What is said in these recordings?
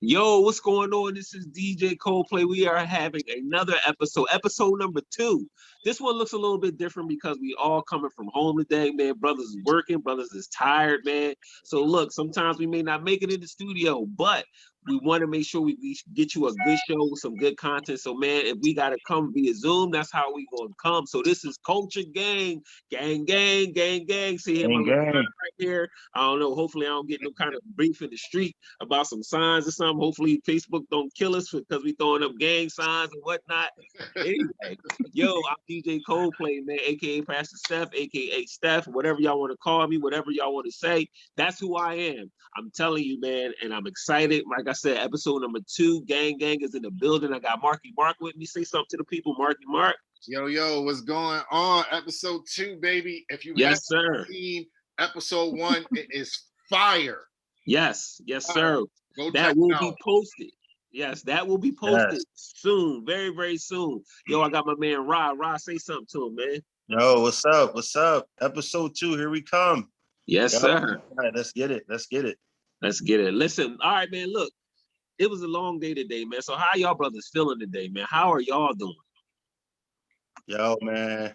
Yo, what's going on? This is DJ Coldplay. We are having another episode, episode number two. This one looks a little bit different because we all coming from home today, man. Brothers is working, brothers is tired, man. So look, sometimes we may not make it in the studio, but we want to make sure we, we get you a good show some good content. So, man, if we got to come via Zoom, that's how we going to come. So, this is Culture Gang, gang, gang, gang, gang. See him right here. I don't know. Hopefully, I don't get no kind of brief in the street about some signs or something. Hopefully, Facebook don't kill us because we throwing up gang signs and whatnot. anyway, yo, I'm DJ Coldplay, man, aka Pastor Steph, aka Steph, whatever y'all want to call me, whatever y'all want to say. That's who I am. I'm telling you, man, and I'm excited. Like I said, episode number two, Gang Gang is in the building. I got Marky Mark with me. Say something to the people, Marky Mark. Yo, yo, what's going on? Episode two, baby. If you yes, sir. seen episode one, it is fire. Yes, yes, sir. Go that will be posted. Yes, that will be posted yes. soon, very, very soon. Yo, I got my man Rod. Rod, say something to him, man. Yo, what's up? What's up? Episode two, here we come. Yes, Yo, sir. All right, let's get it. Let's get it. Let's get it. Listen, all right, man. Look, it was a long day today, man. So how y'all brothers feeling today, man? How are y'all doing? Yo, man.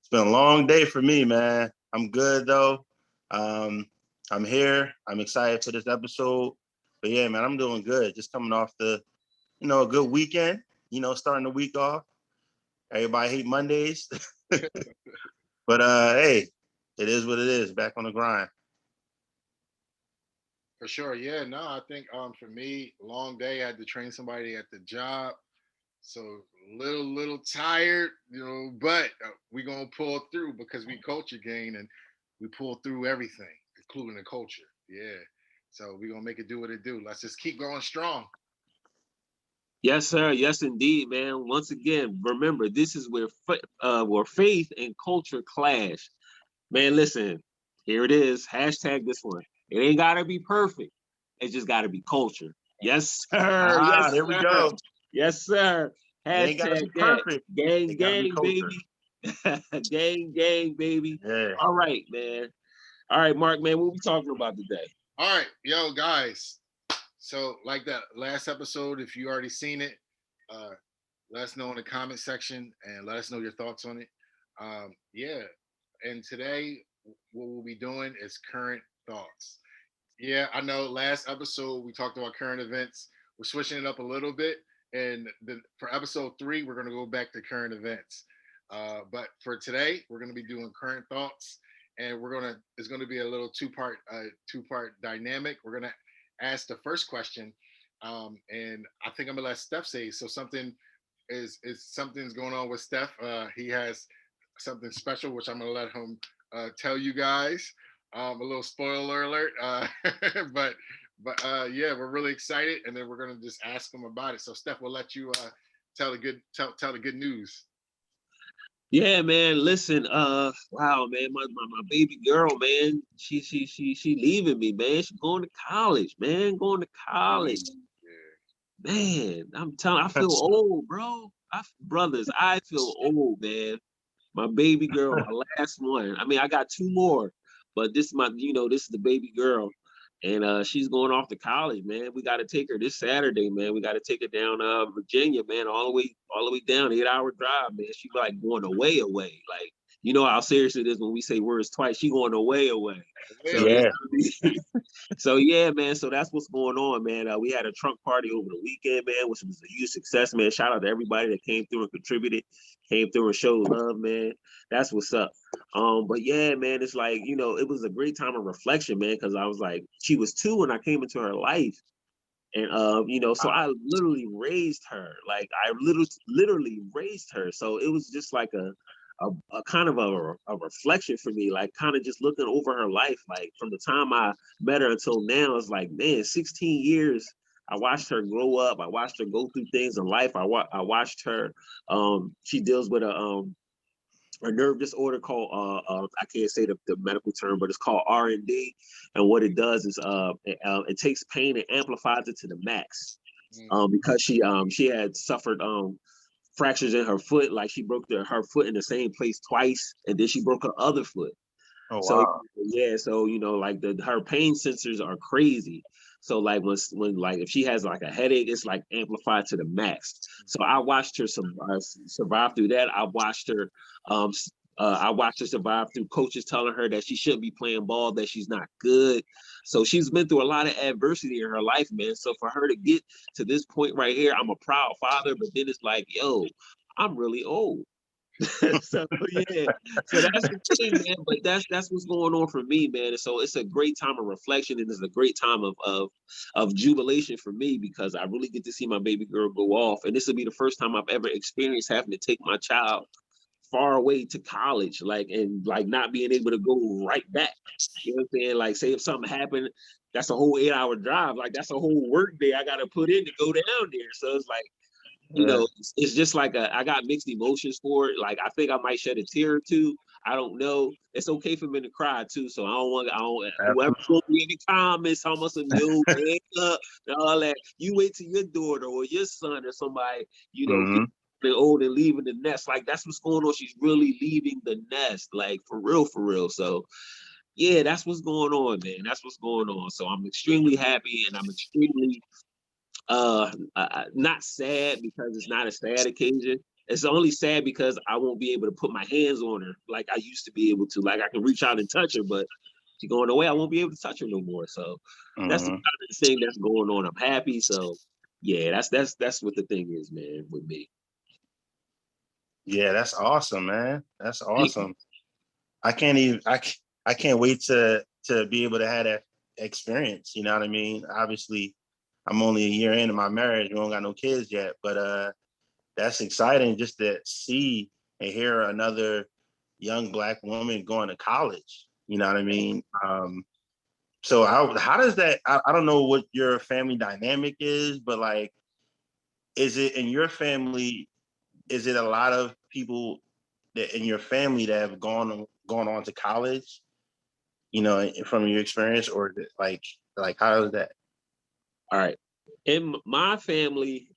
It's been a long day for me, man. I'm good though. Um, I'm here. I'm excited for this episode. But yeah, man, I'm doing good. Just coming off the, you know, a good weekend. You know, starting the week off. Everybody hate Mondays. but uh hey, it is what it is. Back on the grind. For sure. Yeah, no, I think um for me, long day. I had to train somebody at the job. So little, little tired, you know, but uh, we gonna pull through because we culture gang and we pull through everything, including the culture. Yeah. So we gonna make it do what it do. Let's just keep going strong. Yes, sir. Yes, indeed, man. Once again, remember this is where uh, where faith and culture clash. Man, listen, here it is. Hashtag this one. It ain't gotta be perfect. It just gotta be culture. Yes, sir. Ah, yes, there we go. Yes, sir. Hashtag perfect. Gang, gang, baby. gang, gang, baby. Yeah. All right, man. All right, Mark, man, what we talking about today? All right, yo, guys. So, like that last episode, if you already seen it, uh, let us know in the comment section and let us know your thoughts on it. Um, yeah, and today what we'll be doing is current thoughts. Yeah, I know last episode we talked about current events. We're switching it up a little bit. And the, for episode three, we're going to go back to current events. Uh, but for today, we're going to be doing current thoughts, and we're going to it's going to be a little two part uh, two part dynamic. We're going to ask the first question, um, and I think I'm gonna let Steph say so. Something is is something's going on with Steph. Uh, he has something special, which I'm gonna let him uh, tell you guys. Um, a little spoiler alert, uh, but but uh, yeah, we're really excited, and then we're gonna just ask them about it. So Steph, we'll let you uh, tell the good tell tell the good news. Yeah, man. Listen, uh, wow, man, my, my, my baby girl, man, she she she she leaving me, man. She's going to college, man, going to college. Yeah. Man, I'm telling, I feel old, bro. I brothers, I feel old, man. My baby girl, my last one. I mean, I got two more, but this is my, you know, this is the baby girl and uh, she's going off to college, man. We got to take her this Saturday, man. We got to take her down uh, Virginia, man, all the way, all the way down, eight hour drive, man. She's like going away, away. Like you know how serious it is when we say words twice. She going away, away. So, yeah. so yeah, man. So that's what's going on, man. Uh, we had a trunk party over the weekend, man, which was a huge success, man. Shout out to everybody that came through and contributed, came through and showed love, man. That's what's up. Um, but yeah, man, it's like you know, it was a great time of reflection, man, because I was like, she was two when I came into her life. And uh, you know, so I literally raised her. Like I literally literally raised her. So it was just like a a, a kind of a, a reflection for me, like kind of just looking over her life, like from the time I met her until now, it's like, man, 16 years. I watched her grow up. I watched her go through things in life. I, wa- I watched her. Um, she deals with a um, a nerve disorder called uh, uh, I can't say the, the medical term, but it's called R and D. And what it does is uh, it, uh, it takes pain and amplifies it to the max. Mm. Um, because she um she had suffered um fractures in her foot, like she broke the, her foot in the same place twice, and then she broke her other foot. Oh So wow. yeah, so you know, like the her pain sensors are crazy. So like when when like if she has like a headache, it's like amplified to the max. So I watched her some uh, survive through that. I watched her um uh, I watched her survive through coaches telling her that she shouldn't be playing ball, that she's not good. So she's been through a lot of adversity in her life, man. So for her to get to this point right here, I'm a proud father, but then it's like, yo, I'm really old. so yeah, so that's the thing, man. But that's that's what's going on for me, man. And so it's a great time of reflection, and it's a great time of of of jubilation for me because I really get to see my baby girl go off, and this will be the first time I've ever experienced having to take my child far away to college, like and like not being able to go right back. You know what I'm saying? Like, say if something happened, that's a whole eight hour drive. Like that's a whole work day I got to put in to go down there. So it's like you Yeah. know, it's, it's just like a, I got mixed emotions for it. Like I think I might shed a tear or two. I don't know. It's okay for me to cry too. So I don't want. I don't. Whoever's gonna be in the comments, how much of you up and all that. You wait till your daughter or your son or somebody, you know, Mhm. Old and leaving the nest. Like that's what's going on. She's really leaving the nest. Like for real, for real. So yeah, that's what's going on, man. That's what's going on. So I'm extremely happy and I'm extremely uh, uh not sad because it's not a sad occasion. It's only sad because I won't be able to put my hands on her like I used to be able to. Like I can reach out and touch her, but she's going away. I won't be able to touch her no more. So that's the Mhm. kind of thing that's going on. I'm happy. So yeah, that's that's that's what the thing is, man, with me. Yeah, that's awesome, man. That's awesome. I can't even I I can't wait to to be able to have that experience. You know what I mean? Obviously, I'm only a year into my marriage. We don't got no kids yet, but uh that's exciting just to see and hear another young black woman going to college. You know what I mean? Um so how how does that I, I don't know what your family dynamic is, but like is it in your family is it a lot of people that in your family that have gone on gone on to college you know from your experience or like like how is that All right. In my family,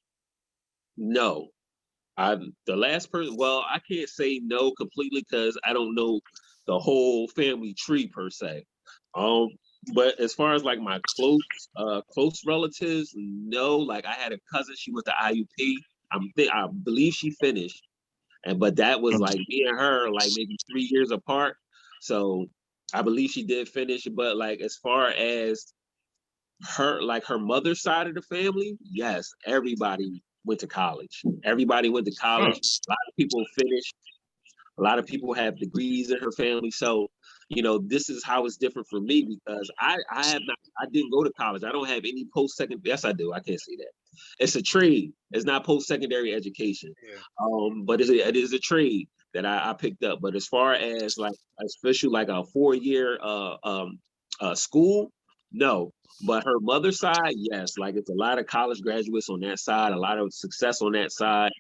no. I'm the last person. Well, I can't say no completely because I don't know the whole family tree per se. Um, but as far as like my close uh close relatives, no. Like I had a cousin, she went to IUP. I'm think I believe she finished. And but that was like me and her like maybe three years apart. So I believe she did finish, but like as far as her like her mother's side of the family, yes, everybody went to college. Everybody went to college. A lot of people finished. A lot of people have degrees in her family. So, you know, this is how it's different for me because I I have not I didn't go to college. I don't have any post second. Yes, I do. I can't say that. It's a trade. It's not post secondary education. Yeah. Um, but it's a, it is a trade that I, I picked up. But as far as like especially like a four year uh um uh school, no. But her mother's side, yes, like it's a lot of college graduates on that side, a lot of success on that side,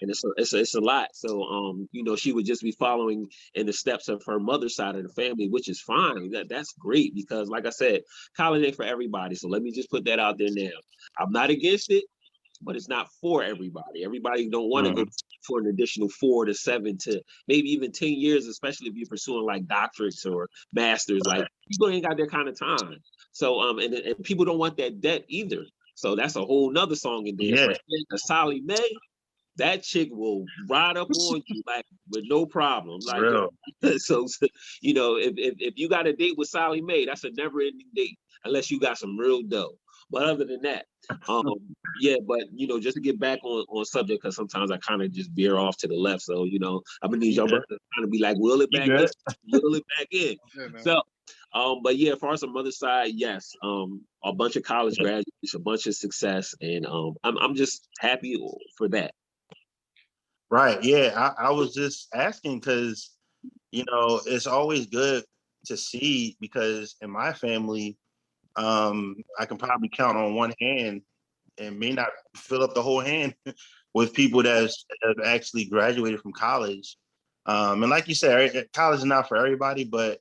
and it's a, it's a, it's a lot. So, um, you know, she would just be following in the steps of her mother's side of the family, which is fine. That that's great because, like I said, college ain't for everybody. So let me just put that out there now. I'm not against it, but it's not for everybody. Everybody don't want to go for an additional four to seven to maybe even ten years, especially if you're pursuing like doctorates or masters. Like people ain't got that kind of time. So um, and, and people don't want that debt either. So that's a whole nother song in there. Yeah. A Sallie Mae, that chick will ride up on you like with no problem. Like real so, so, you know, if, if if you got a date with Sallie Mae, that's a never ending date unless you got some real dough. But other than that, um, yeah, but you know, just to get back on on subject, because sometimes I kind of just veer off to the left. So you know, I'm gonna need y'all Yeah. to kind of be like, will it back in, will it back in. Yeah. So, um, but yeah, as far as the mother side, yes, um, a bunch of college Yeah. graduates, a bunch of success, and um, I'm I'm just happy for that. right yeah I, I was just asking because you know it's always good to see because in my family um i can probably count on one hand and may not fill up the whole hand with people that have actually graduated from college um and like you said college is not for everybody but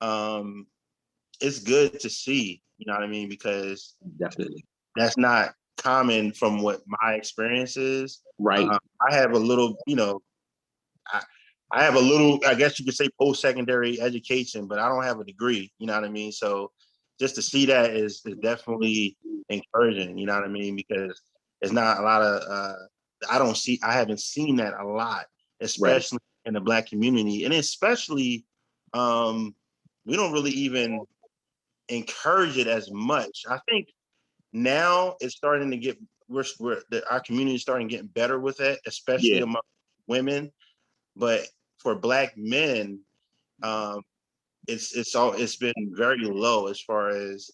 um it's good to see you know what i mean because Definitely, that's not common from what my experience is right? uh, I have a little, you know, I, I have a little, I guess you could say post-secondary education, but I don't have a degree, you know what I mean? So just to see that is, is definitely encouraging, you know what I mean? Because it's not a lot of uh I don't see I haven't seen that a lot, especially right. in the black community. And especially um we don't really even encourage it as much. I think now it's starting to get we're, we're the, our community is starting to get better with it, especially yeah. among women. But for black men, um, it's it's all it's been very low as far as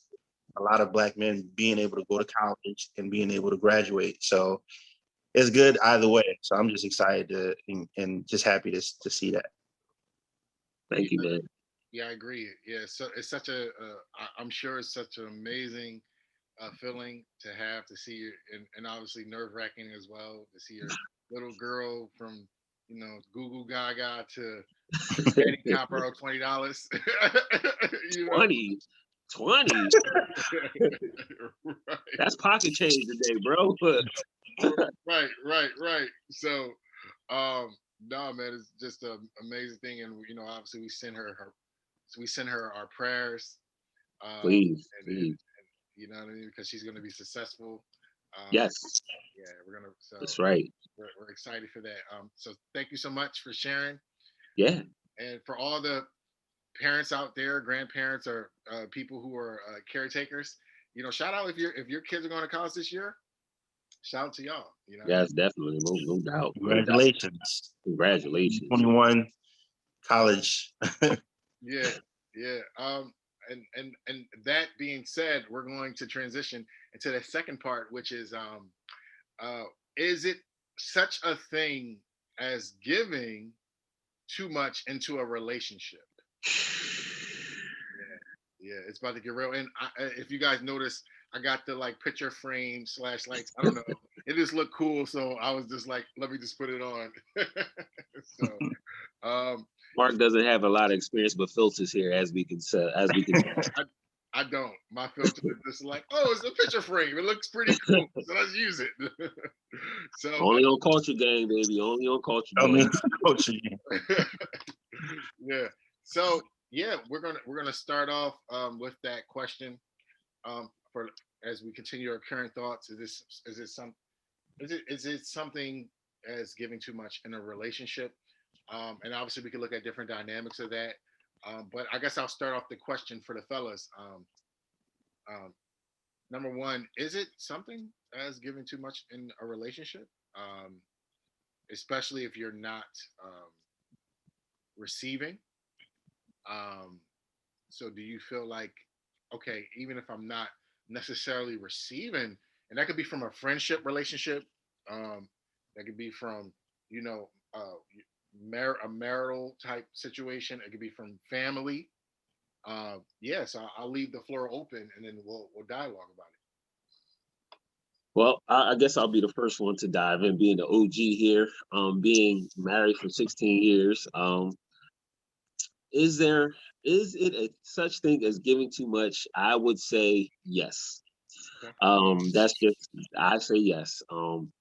a lot of black men being able to go to college and being able to graduate. So it's good either way. So I'm just excited to and, and just happy to to see that. Thank you, man. Yeah, I agree. Yeah, so it's such a. Uh, I'm sure it's such an amazing uh, feeling to have to see you, and, and obviously nerve wracking as well to see your little girl from you know Google Gaga to Danny Copper twenty dollars. Twenty. 20. right. That's pocket change today, bro. right, right, right. So um no man, it's just an amazing thing. And you know, obviously we send her her so we send her our prayers. Um, please, and, please. And, you know what I mean? Because she's gonna be successful. Um, yes. Yeah, we're gonna. So That's right. We're, we're excited for that. Um, so thank you so much for sharing. Yeah. And for all the parents out there, grandparents, or uh, people who are uh, caretakers, you know, shout out if your if your kids are going to college this year. Shout out to y'all. You know. Yes, definitely, no, no doubt. Congratulations. Congratulations. Twenty one, college. yeah, yeah. Um, and and and that being said, we're going to transition into the second part, which is um, uh, is it such a thing as giving too much into a relationship? Yeah, yeah, it's about to get real. And I, if you guys notice, I got the like picture frame slash lights. I don't know. it just looked cool, so I was just like, let me just put it on. so, um, Mark doesn't have a lot of experience with filters here, as we can say, as we can. I, I don't. My filter is just like, oh, it's a picture frame. It looks pretty cool, so let's use it. so only on culture gang, baby. Only on culture. Only on culture gang. yeah. So yeah, we're gonna we're gonna start off um, with that question um, for as we continue our current thoughts. Is this is it some is it is it something as giving too much in a relationship? Um, and obviously, we can look at different dynamics of that. Um, but I guess I'll start off the question for the fellas. Um, um, number one, is it something as giving too much in a relationship, um, especially if you're not um, receiving? Um, so, do you feel like, okay, even if I'm not necessarily receiving, and that could be from a friendship relationship, that could be from, you know, uh, mar- a marital type situation. It could be from family. Uh, yes, I'll, I'll leave the floor open, and then we'll we'll dialogue about it. Well, I, I guess I'll be the first one to dive in, being the OG here. Um, being married for 16 years, um, is there is it a such thing as giving too much? I would say yes. Okay. Um, that's just I say yes. Um,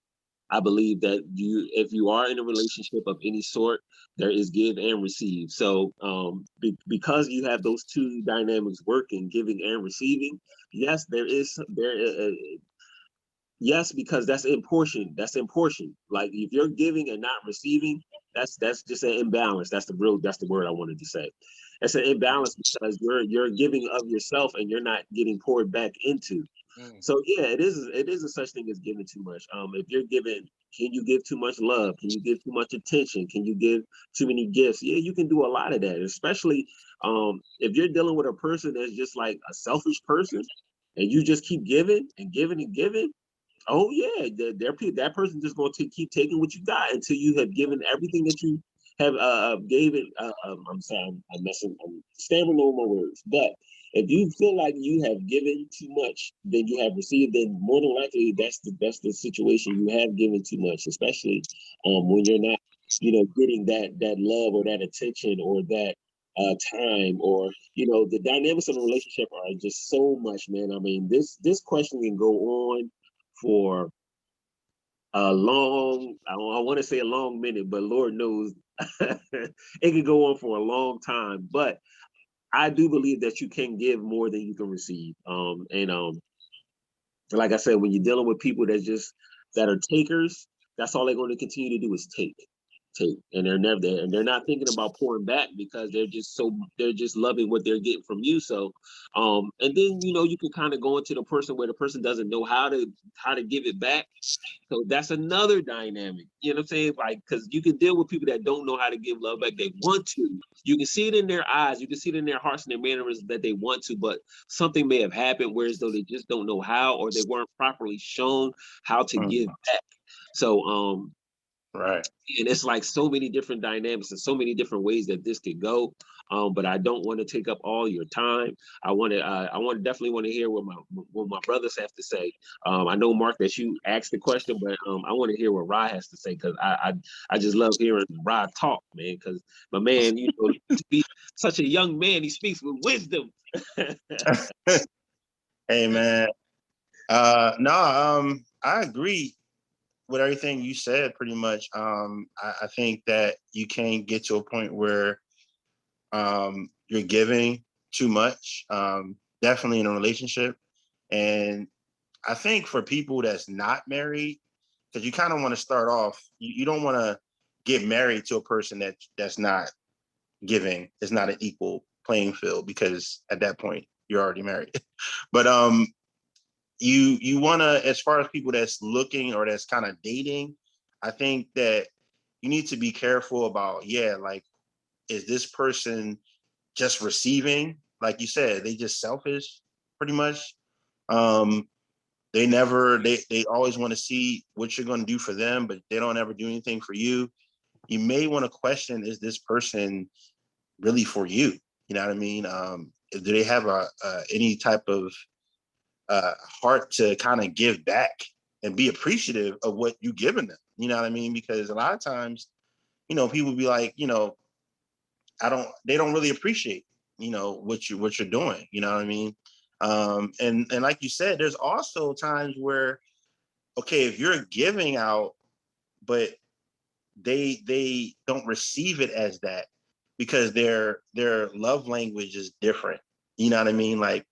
I believe that you, if you are in a relationship of any sort, there is give and receive. So, um, be, because you have those two dynamics working, giving and receiving, yes, there is there. Uh, yes, because that's in portion. That's in portion. Like if you're giving and not receiving, that's that's just an imbalance. That's the real. That's the word I wanted to say. It's an imbalance because you're you're giving of yourself and you're not getting poured back into. Mm. So yeah, it is it is a such thing as giving too much. Um, if you're giving, can you give too much love? Can you give too much attention? Can you give too many gifts? Yeah, you can do a lot of that, especially um if you're dealing with a person that's just like a selfish person and you just keep giving and giving and giving. Oh yeah, they're, that person just going to keep taking what you got until you have given everything that you have uh, uh gave it. Uh, um, I'm sorry, I'm, I'm messing. I'm stammering over my words, but if you feel like you have given too much than you have received, then more than likely that's the that's the situation. You have given too much, especially um, when you're not, you know, getting that that love or that attention or that uh, time or you know the dynamics of the relationship are just so much, man. I mean, this this question can go on for a long, I, I want to say a long minute, but Lord knows it could go on for a long time. But I do believe that you can give more than you can receive. Um, and um, like I said, when you're dealing with people that just that are takers, that's all they're going to continue to do is take take and they're never there and they're not thinking about pouring back because they're just so they're just loving what they're getting from you so um and then you know you can kind of go into the person where the person doesn't know how to how to give it back so that's another dynamic you know what i'm saying like because you can deal with people that don't know how to give love back they want to you can see it in their eyes you can see it in their hearts and their manners that they want to but something may have happened whereas though they just don't know how or they weren't properly shown how to mm-hmm. give back so um Right. And it's like so many different dynamics and so many different ways that this could go. Um, but I don't want to take up all your time. I want to. Uh, I want definitely want to hear what my what my brothers have to say. Um, I know Mark that you asked the question, but um, I want to hear what Rod has to say because I, I I just love hearing Rod talk, man. Because my man, you know, to be such a young man, he speaks with wisdom. hey man, uh, no, um, I agree with everything you said, pretty much. Um, I, I, think that you can't get to a point where um, you're giving too much, um, definitely in a relationship. And I think for people that's not married, because you kind of want to start off, you, you don't want to get married to a person that that's not giving, it's not an equal playing field because at that point you're already married. but um you you want to as far as people that's looking or that's kind of dating i think that you need to be careful about yeah like is this person just receiving? Like you said they just selfish pretty much. Um they never they they always want to see what you're going to do for them but they don't ever do anything for you. You may want to question is this person really for you? You know what i mean? Um do they have a, a any type of uh, heart to kind of give back and be appreciative of what you given them. You know what I mean? Because a lot of times, you know, people be like, you know, I don't, they don't really appreciate, you know, what you what you're doing. You know what I mean? Um, and and like you said, there's also times where, okay, if you're giving out, but they they don't receive it as that because their their love language is different. You know what I mean? Like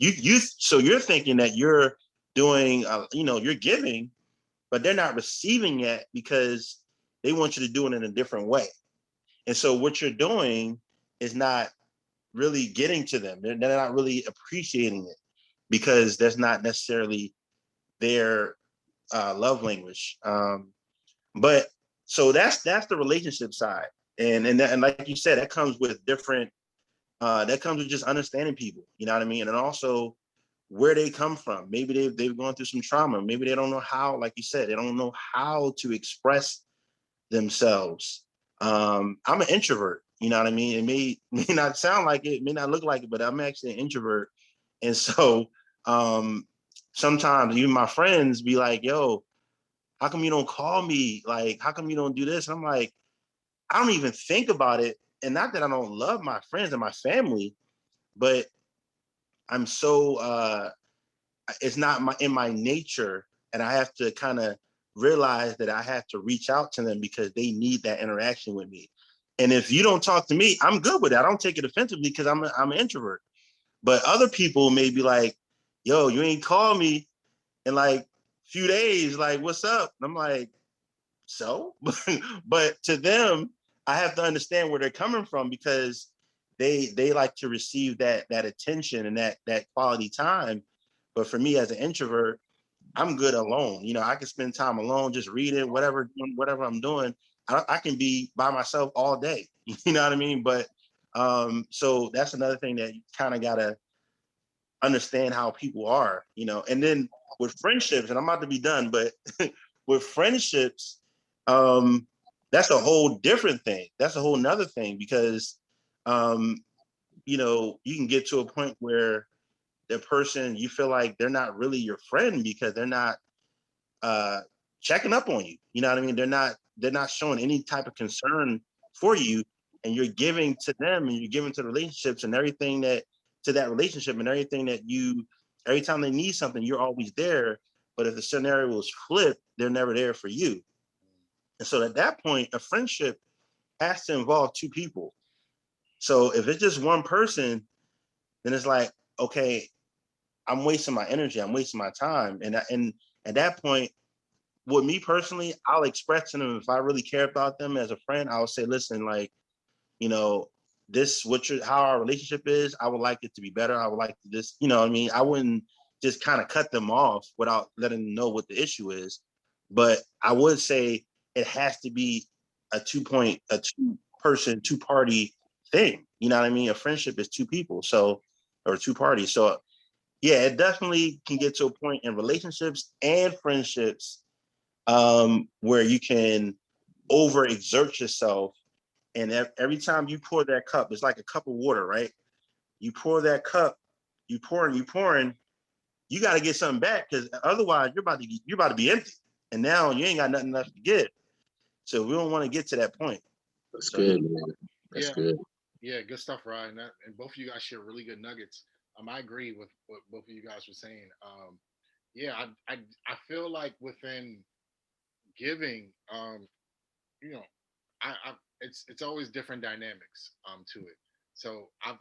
you you so you're thinking that you're doing uh, you know you're giving but they're not receiving yet because they want you to do it in a different way. And so what you're doing is not really getting to them. They're, they're not really appreciating it because that's not necessarily their uh, love language. Um, but so that's that's the relationship side. And and, that, and like you said that comes with different uh, that comes with just understanding people, you know what I mean? And also where they come from. Maybe they've, they've gone through some trauma. Maybe they don't know how, like you said, they don't know how to express themselves. Um, I'm an introvert, you know what I mean? It may, may not sound like it, may not look like it, but I'm actually an introvert. And so um, sometimes even my friends be like, yo, how come you don't call me? Like, how come you don't do this? And I'm like, I don't even think about it and not that I don't love my friends and my family, but I'm so uh it's not my in my nature and I have to kind of realize that I have to reach out to them because they need that interaction with me. And if you don't talk to me, I'm good with that. I don't take it offensively because I'm a, I'm an introvert. But other people may be like, "Yo, you ain't call me in like few days. Like, what's up?" And I'm like, "So," but to them, I have to understand where they're coming from because they they like to receive that that attention and that that quality time. But for me as an introvert, I'm good alone. You know, I can spend time alone, just reading, whatever whatever I'm doing. I, I can be by myself all day. You know what I mean? But um, so that's another thing that you kind of gotta understand how people are, you know. And then with friendships, and I'm about to be done, but with friendships, um, that's a whole different thing. That's a whole nother thing because um, you know, you can get to a point where the person you feel like they're not really your friend because they're not uh checking up on you. You know what I mean? They're not they're not showing any type of concern for you and you're giving to them and you're giving to the relationships and everything that to that relationship and everything that you every time they need something you're always there But if the scenario was flipped, they're never there for you. And so at that point, a friendship has to involve two people. So if it's just one person, then it's like, okay, I'm wasting my energy, I'm wasting my time. And and at that point, with me personally, I'll express to them if I really care about them as a friend, I'll say, listen, like, you know, this what your how our relationship is, I would like it to be better. I would like to just, you know, I mean, I wouldn't just kind of cut them off without letting them know what the issue is. But I would say it has to be a two point, a two person, two party thing. You know what I mean? A friendship is two people, so or two parties. So yeah, it definitely can get to a point in relationships and friendships um, where you can overexert yourself. And every time you pour that cup, it's like a cup of water, right? You pour that cup, you pouring, you pouring, you got to get something back because otherwise you're about to you're about to be empty, and now you ain't got nothing left to give. So we don't want to get to that point. That's so, good, man. That's yeah. good. Yeah, good stuff, Ryan. That, and both of you guys share really good nuggets. Um, I agree with what both of you guys were saying. Um, yeah, I, I I feel like within giving, um, you know, I, I it's it's always different dynamics um to it. So I've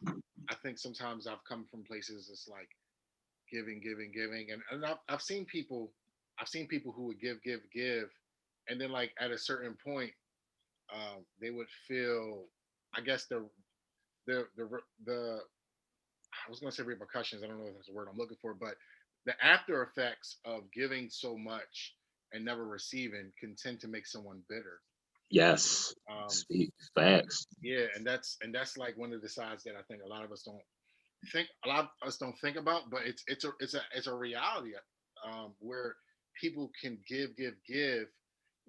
I think sometimes I've come from places it's like giving, giving, giving, and, and I've I've seen people I've seen people who would give, give, give, and then like at a certain point, um, they would feel, I guess the the the the I was gonna say repercussions. I don't know if that's the word I'm looking for, but the after effects of giving so much and never receiving can tend to make someone bitter. Yes. Um, Speak facts. Yeah, and that's and that's like one of the sides that I think a lot of us don't think a lot of us don't think about, but it's it's a it's a it's a reality um, where people can give, give, give,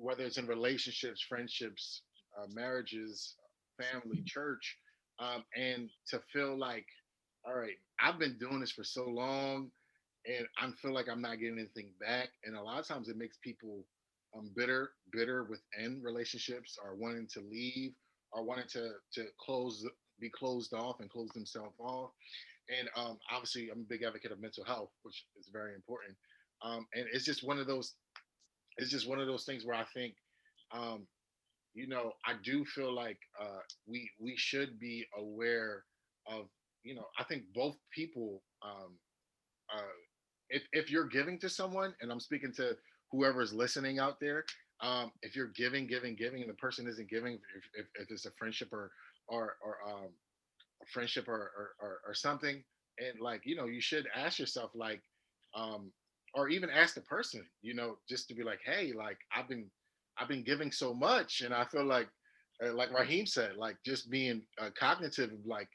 whether it's in relationships, friendships, uh, marriages, family, church, um, and to feel like, all right, I've been doing this for so long, and I feel like I'm not getting anything back. And a lot of times it makes people um, bitter, bitter within relationships, or wanting to leave, or wanting to to close, be closed off, and close themselves off. And um, obviously, I'm a big advocate of mental health, which is very important. Um, and it's just one of those, it's just one of those things where I think, um, you know, I do feel like uh, we we should be aware of, you know, I think both people, um, uh, if if you're giving to someone, and I'm speaking to whoever's listening out there, um, if you're giving, giving, giving, and the person isn't giving, if, if, if it's a friendship or or or um, a friendship or, or, or or something, and like you know, you should ask yourself like, um, or even ask the person, you know, just to be like, hey, like I've been I've been giving so much, and I feel like, uh, like Raheem said, like just being uh, cognitive, like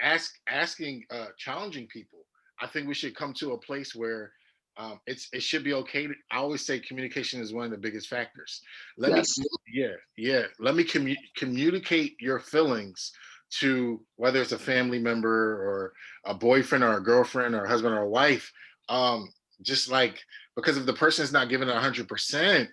ask asking, uh, challenging people. I think we should come to a place where um, it's it should be okay. To, I always say communication is one of the biggest factors. Let yes. me, yeah, yeah. Let me commu- communicate your feelings to whether it's a family member or a boyfriend or a girlfriend or a husband or a wife. Um, just like because if the person is not giving it 100%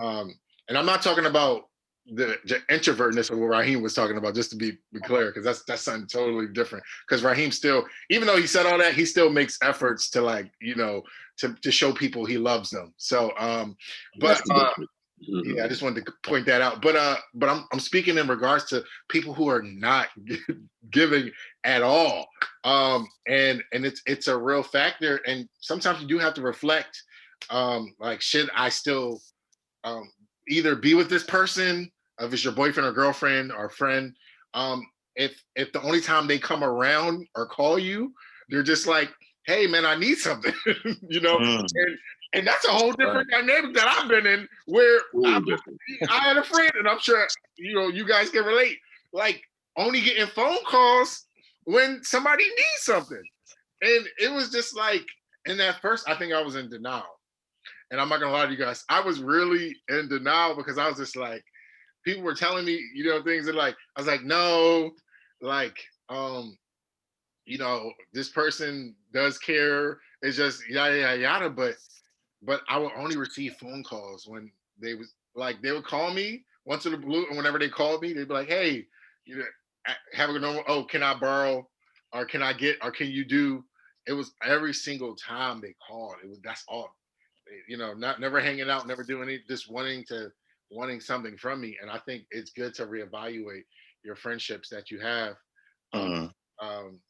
um and i'm not talking about the, the introvertness of what Raheem was talking about, just to be, be clear, because that's that's something totally different. Because Raheem still, even though he said all that, he still makes efforts to like, you know, to to show people he loves them. So, um, but uh, yeah, I just wanted to point that out. But uh, but I'm I'm speaking in regards to people who are not giving at all. Um, and and it's it's a real factor. And sometimes you do have to reflect. Um, like, should I still um either be with this person, if it's your boyfriend or girlfriend or friend, um, if if the only time they come around or call you, they're just like, hey man, I need something, you know, mm. and and that's a whole different right. dynamic that I've been in where I, I had a friend, and I'm sure you know you guys can relate. Like only getting phone calls when somebody needs something. And it was just like, in that first, I think I was in denial. And I'm not gonna lie to you guys, I was really in denial because I was just like, people were telling me, you know, things that like, I was like, no, like, um, you know, this person does care. It's just yada yada yada. But but I would only receive phone calls when they was like they would call me once in the blue, and whenever they called me, they'd be like, "Hey, you know, have a normal. Oh, can I borrow, or can I get, or can you do?" It was every single time they called. It was that's all. you know, not never hanging out, never doing any, just wanting to wanting something from me. And I think it's good to reevaluate your friendships that you have. Mhm. Um,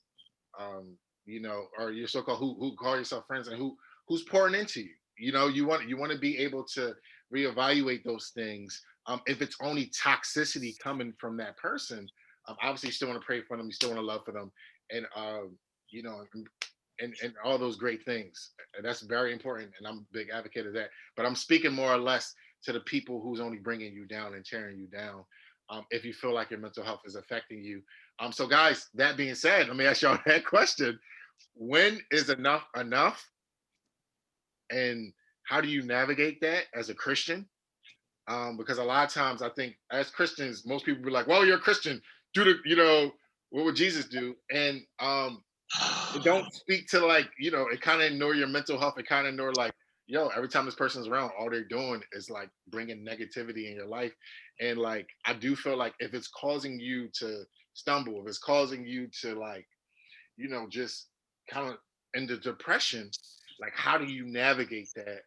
um, you know, or your so-called who who call yourself friends and who who's pouring into you. You know, you want you want to be able to reevaluate those things. Um, if it's only toxicity coming from that person, um, obviously you still want to pray for them, you still want to love for them, and um, you know, and, and all those great things. And that's very important, and I'm a big advocate of that. But I'm speaking more or less to the people who's only bringing you down and tearing you down. Um, if you feel like your mental health is affecting you. Um, so guys, that being said, let me ask y'all that question. When is enough enough? And how do you navigate that as a Christian? Um, because a lot of times I think as Christians, most people be like, well, you're a Christian, do the, you know, what would Jesus do? And um, don't speak to like, you know, it kind of ignore your mental health. It kind of ignore like, yo, every time this person's around, all they're doing is like bringing negativity in your life. And like, I do feel like if it's causing you to stumble, if it's causing you to like, you know, just kind of into depression, like how do you navigate that?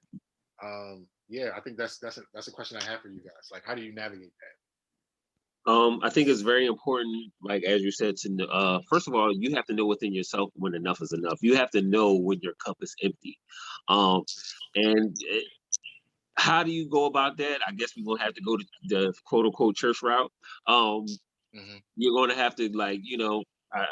Um, yeah, I think that's that's a, that's a question I have for you guys. Like, how do you navigate that? Um, I think it's very important, like as you said, to uh, first of all, you have to know within yourself when enough is enough. You have to know when your cup is empty. Um, and it, how do you go about that? I guess we're gonna have to go to the quote unquote church route. Um, Mhm. you're gonna have to like, you know, uh,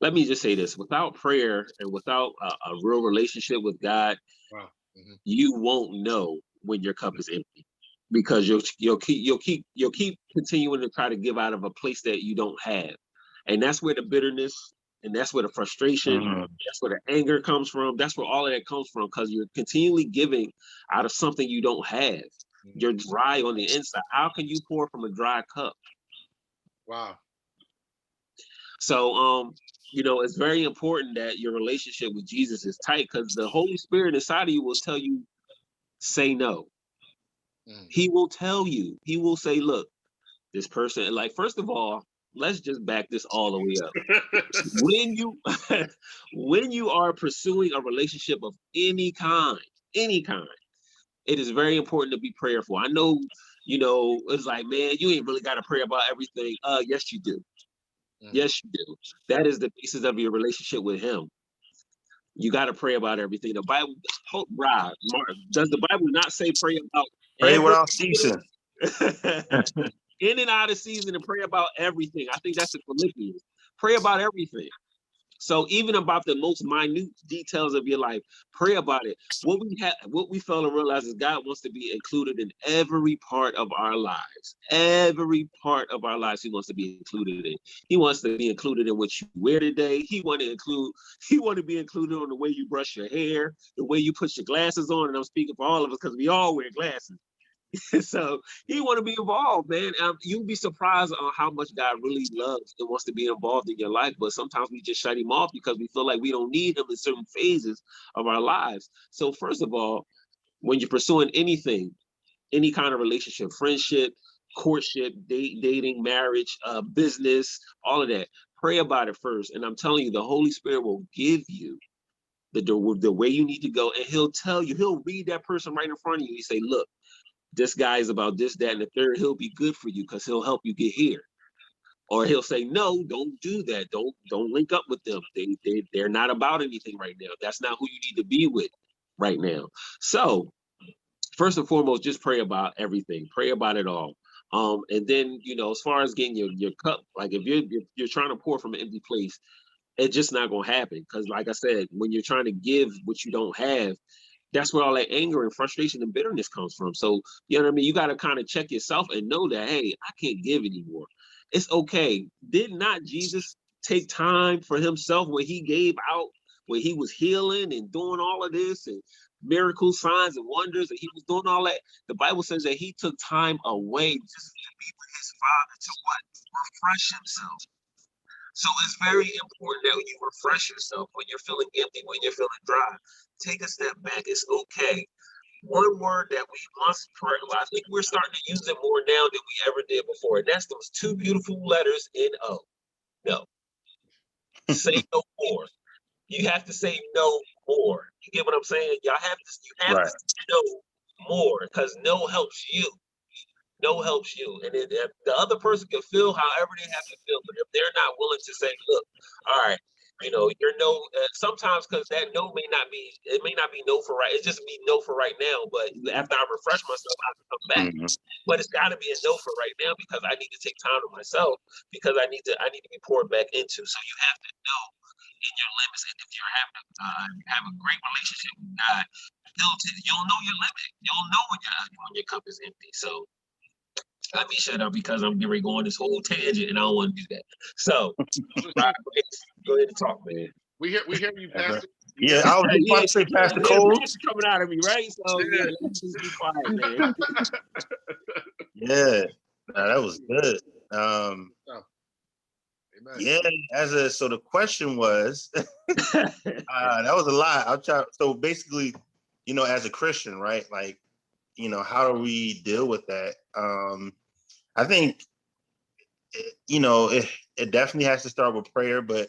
let me just say this: without prayer and without a, a real relationship with God, Wow. Mhm. you won't know when your cup is empty because you'll you'll keep you'll keep you'll keep continuing to try to give out of a place that you don't have, and that's where the bitterness and that's where the frustration, Mhm. that's where the anger comes from. That's where all of that comes from because you're continually giving out of something you don't have. Mhm. You're dry on the inside. How can you pour from a dry cup? Wow. So, um, you know, it's very important that your relationship with Jesus is tight because the Holy Spirit inside of you will tell you, say no. Mhm. He will tell you, he will say, look, this person, like, first of all, let's just back this all the way up. When you when you are pursuing a relationship of any kind, any kind, it is very important to be prayerful. I know, you know, it's like, man, you ain't really got to pray about everything. Uh, yes, you do. Mhm. Yes, you do. That is the basis of your relationship with him. You got to pray about everything. The Bible, oh, Rob, Mark, does the Bible not say pray about Pray without ceasing. in and out of season and pray about everything. I think that's the Philippians. Pray about everything. So even about the most minute details of your life, pray about it. What we have, what we fail to realize is God wants to be included in every part of our lives. Every part of our lives, He wants to be included in. He wants to be included in what you wear today. He want to include. He want to be included on the way you brush your hair, the way you put your glasses on. And I'm speaking for all of us because we all wear glasses. so he want to be involved, man. Um, you'd be surprised on how much God really loves and wants to be involved in your life. But sometimes we just shut him off because we feel like we don't need him in certain phases of our lives. So first of all, when you're pursuing anything, any kind of relationship, friendship, courtship, date, dating, marriage, uh, business, all of that, pray about it first. And I'm telling you, the Holy Spirit will give you the, the, the way you need to go, and he'll tell you, he'll read that person right in front of you. He say, look, this guy is about this, that, and the third. He'll be good for you because he'll help you get here. Or he'll say, no, don't do that. Don't don't link up with them. They they they're not about anything right now. That's not who you need to be with right now. So first and foremost, just pray about everything. Pray about it all. Um, and then you know, as far as getting your your cup, like if you're you're, you're trying to pour from an empty place, it's just not gonna happen. Because like I said, when you're trying to give what you don't have, that's where all that anger and frustration and bitterness comes from. So, you know what I mean? You got to kind of check yourself and know that, hey, I can't give anymore. It's okay. Did not Jesus take time for himself when he gave out, when he was healing and doing all of this and miracles, signs, and wonders, and he was doing all that? The Bible says that he took time away just to be with his father to what? Refresh himself. So it's very important that you refresh yourself when you're feeling empty, when you're feeling dry. Take a step back. It's okay. One word that we must pray. I think we're starting to use it more now than we ever did before. And that's those two beautiful letters in O. No. say no more. You have to say no more. You get what I'm saying? Y'all have to you have Right. to no more because no helps you. No helps you. And it, the other person can feel however they have to feel, but if they're not willing to say, look, all right, you know, your no, uh, sometimes because that no may not be, it may not be no for right. It just be no for right now. But after I refresh myself, I can come back. Mhm. But it's got to be a no for right now because I need to take time to myself because I need to I need to be poured back into. So you have to know in your limits, and if you're having a uh, have a great relationship with God, you'll know your limit. You'll know when your when your cup is empty. So. Let me shut up because I'm getting ready to go on this whole tangent and I don't want to do that. So, Rod, go ahead, and talk, man. We hear we hear you, Pastor. Yeah, I was just about to say Pastor Yeah, Cole. it's coming out of me, right? So, yeah, Yeah. let's just be quiet, man. Yeah, nah, that was good. Um, Amen. yeah, as a so the question was, uh, that was a lot. I'll try. So basically, you know, as a Christian, right? Like, you know, how do we deal with that? Um, I think, you know, it, it definitely has to start with prayer, but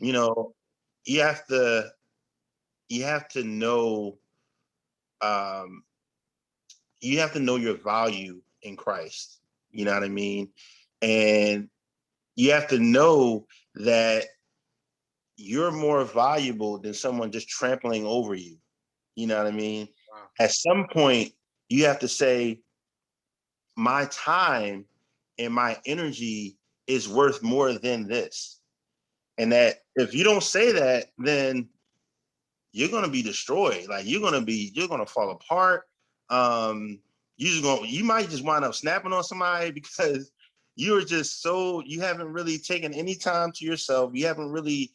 you know, you have to, you have to know, um, you have to know your value in Christ. You know what I mean? And you have to know that you're more valuable than someone just trampling over you. You know what I mean? At some point, you have to say, my time and my energy is worth more than this. And that if you don't say that, then you're gonna be destroyed. Like you're gonna be, you're gonna fall apart. Um, you just gonna, you might just wind up snapping on somebody because you're just so you haven't really taken any time to yourself. You haven't really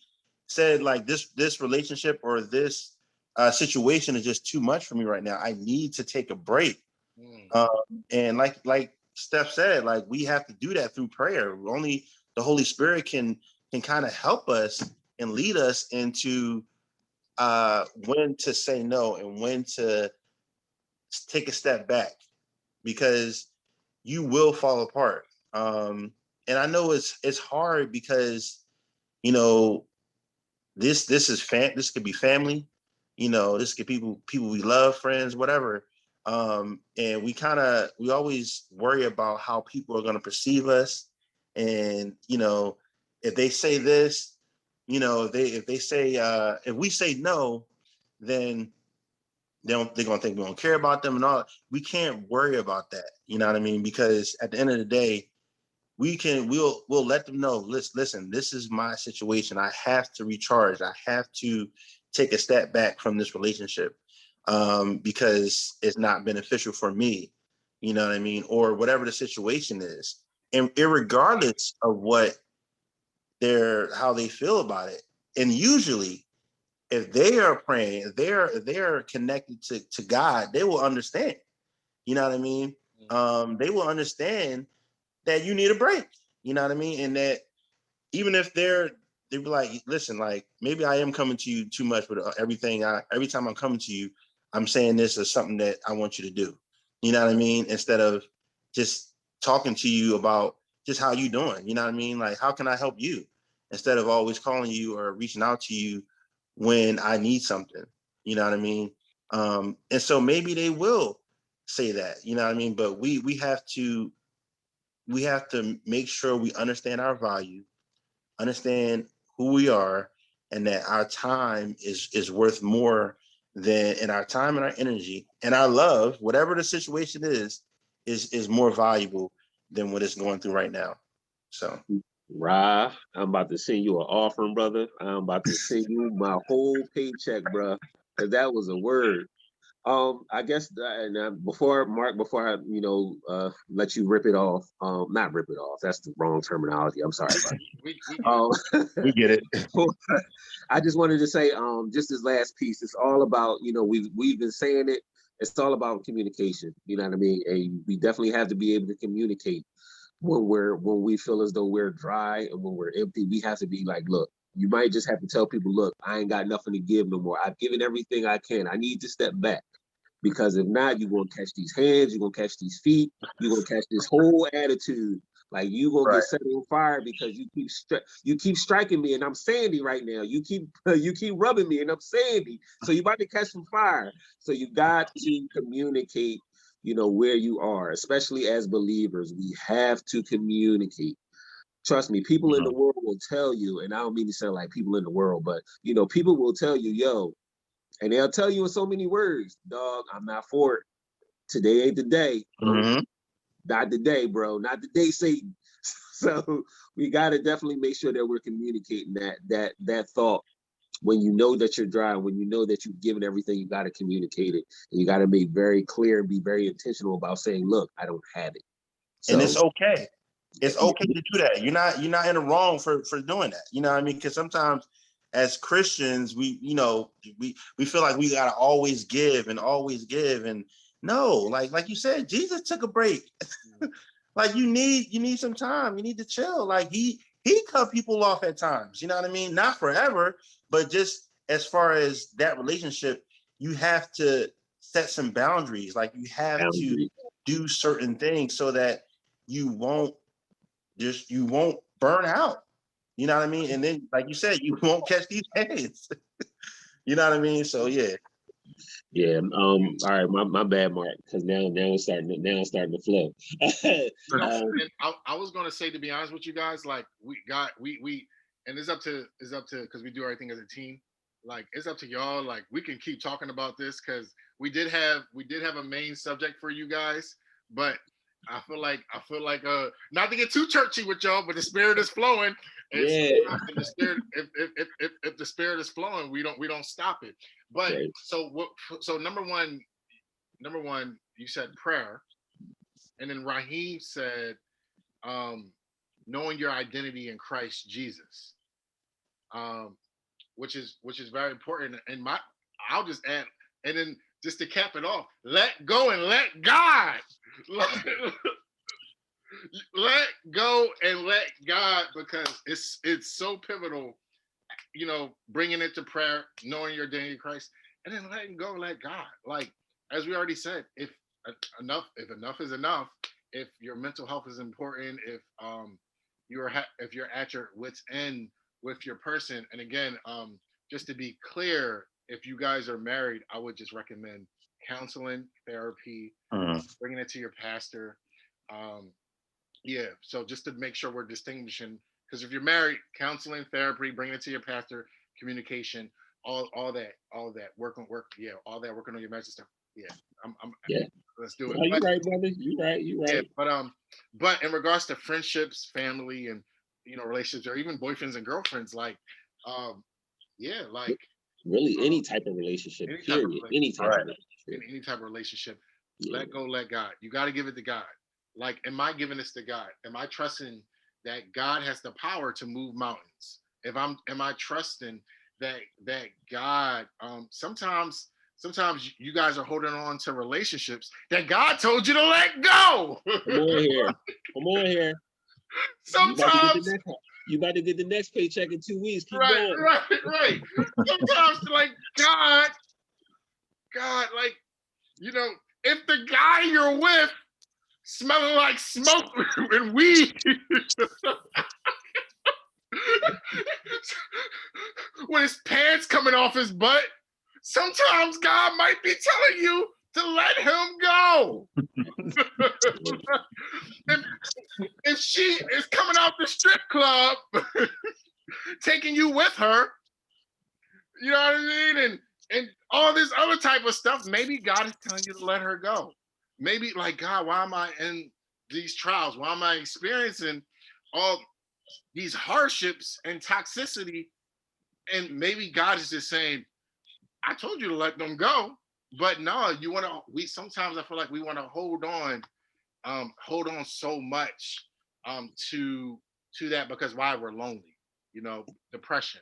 said like this this relationship or this uh, situation is just too much for me right now. I need to take a break. Mm. Um, and like like Steph said, like we have to do that through prayer. Only the Holy Spirit can can kind of help us and lead us into uh when to say no and when to take a step back because you will fall apart. Um and I know it's it's hard because you know this this is fam this could be family, you know, this could people people we love, friends, whatever um and we kind of we always worry about how people are going to perceive us and you know if they say this you know if they if they say uh if we say no then they don't they're to think we don't care about them and all we can't worry about that you know what i mean because at the end of the day we can we'll we'll let them know listen listen this is my situation i have to recharge i have to take a step back from this relationship um, because it's not beneficial for me. You know what I mean? Or whatever the situation is. And regardless of what they're how they feel about it. And usually if they are praying, if they're if they're connected to, to God, they will understand. You know what I mean? Um, they will understand that you need a break. You know what I mean? And that even if they're they be like, listen, like maybe I am coming to you too much, but uh, everything I every time I'm coming to you, I'm saying this is something that I want you to do. You know what I mean? Instead of just talking to you about just how you doing. You know what I mean? Like how can I help you? Instead of always calling you or reaching out to you when I need something. You know what I mean? Um, and so maybe they will say that, you know what I mean? But we we have to we have to make sure we understand our value, understand who we are, and that our time is is worth more than and our time and our energy and our love, whatever the situation is, is is more valuable than what it's going through right now. So Rob, I'm about to send you an offering, brother. I'm about to send you my whole paycheck, bro, because that was a word. Um, I guess, and uh, before Mark, before I, you know, uh, let you rip it off, um, not rip it off. That's the wrong terminology. I'm sorry. We, um, we get it. I just wanted to say, um, just this last piece, it's all about, you know, we've we've been saying it. It's all about communication. You know what I mean? And we definitely have to be able to communicate when we're when we feel as though we're dry and when we're empty. We have to be like, look, you might just have to tell people, look, I ain't got nothing to give no more. I've given everything I can. I need to step back. Because if not, you're gonna catch these hands, you're gonna catch these feet, you're gonna catch this whole attitude Like you gonna Right. get set on fire because you keep you keep striking me and I'm sandy right now. You keep you keep rubbing me and I'm sandy. So you about to catch some fire. So you got to communicate, you know, where you are, especially as believers. We have to communicate. Trust me, people in the world will tell you, and I don't mean to sound like people in the world, but you know, people will tell you, yo, and they'll tell you in so many words, dog, I'm not for it. Today ain't the day. Mhm. Not day, bro. Not today, Satan. So we gotta definitely make sure that we're communicating that that that thought when you know that you're dry, when you know that you've given everything, you gotta communicate it. And you gotta be very clear and be very intentional about saying, look, I don't have it. and it's okay. It's okay to do that. You're not you're not in the wrong for for doing that. You know what I mean? Because sometimes as Christians, we you know we we feel like we gotta always give and always give and no, like like you said, Jesus took a break. like you need you need some time. You need to chill. Like he he cut people off at times. You know what I mean? Not forever, but just as far as that relationship, you have to set some boundaries. Like you have to do certain things so that you won't just you won't burn out. You know what I mean? And then, like you said, you won't catch these hands. you know what I mean? So yeah. Yeah, um, all right, my, my bad, Mark, because now now it's starting to now it's starting to flow. Um, and I, I was gonna say to be honest with you guys, like we got we we and it's up to it's up to because we do everything as a team. Like it's up to y'all. Like we can keep talking about this because we did have we did have a main subject for you guys, but I feel like I feel like uh not to get too churchy with y'all, but the spirit is flowing. And Yeah. if the spirit if, if, if, if, if the spirit is flowing, we don't we don't stop it. But Right. so what so number one, number one, you said prayer. And then Raheem said, um, knowing your identity in Christ Jesus. Um, which is which is very important. And my I'll just add, and then just to cap it off, let go and let God. let go and let God because it's it's so pivotal, you know, bringing it to prayer, knowing your identity in Christ, and then letting go, let God. Like as we already said, if enough, if enough is enough, if your mental health is important, if um you're ha- if you're at your wits end with your person, and again, um, just to be clear, if you guys are married, I would just recommend counseling, therapy, bringing it to your pastor. Um, yeah, so just to make sure we're distinguishing, because if you're married, counseling, therapy, bringing it to your pastor, communication, all all that, all that, working work, yeah, all that, working on your marriage stuff. Yeah, I'm, I'm Yeah. Let's do it. oh, you But- right, brother. You right. You yeah, right. but um, but in regards to friendships, family, and you know relationships, or even boyfriends and girlfriends, like, um, yeah, like Really, any type of relationship. Any type of period. Any type Right. of relationship. in any type of relationship, Yeah. let go, let God. You got to give it to God. Like, am I giving this to God? Am I trusting that God has the power to move mountains? If I'm, am I trusting that that God? Um, sometimes, sometimes you guys are holding on to relationships that God told you to let go. Come on here. Come on here. You about, get sometimes you about to get the next paycheck in two weeks. Keep right, going. right, right. Sometimes, like God, God, like you know, if the guy you're with smelling like smoke and weed, with his pants coming off his butt, sometimes God might be telling you to let him go. if, if she is coming out the strip club, taking you with her, you know what I mean? And and all this other type of stuff, maybe God is telling you to let her go. Maybe like God, why am I in these trials? Why am I experiencing all these hardships and toxicity? And maybe God is just saying, I told you to let them go. But no, you want to we sometimes I feel like we want to hold on, um, hold on so much um to to that because why we're lonely, you know, depression.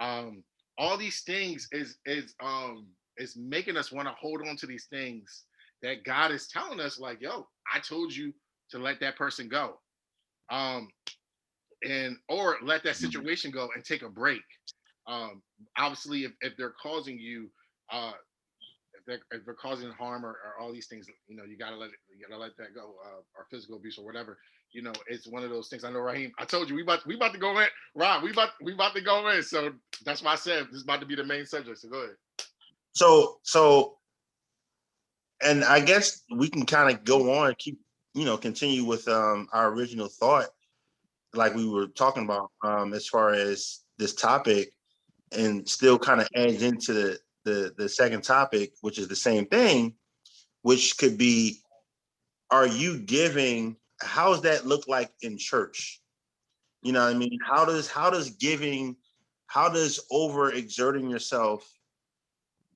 Um, all these things is is um is making us want to hold on to these things that God is telling us, like, yo, I told you to let that person go. Um, and or let that situation go and take a break. Um, obviously, if, if they're causing you uh if they're, if they're causing harm or, or all these things, you know, you gotta let it, you gotta let that go, uh, or physical abuse or whatever. You know, it's one of those things. I know, Raheem. I told you we about we about to go in, Rob. We about we about to go in. So that's why I said this is about to be the main subject. So go ahead. So so, and I guess we can kind of go on, keep you know, continue with um our original thought, like we were talking about, um, as far as this topic, and still kind of adds into the the the second topic, which is the same thing, which could be, are you giving? How does that look like in church? You know, what I mean, how does how does giving, how does over exerting yourself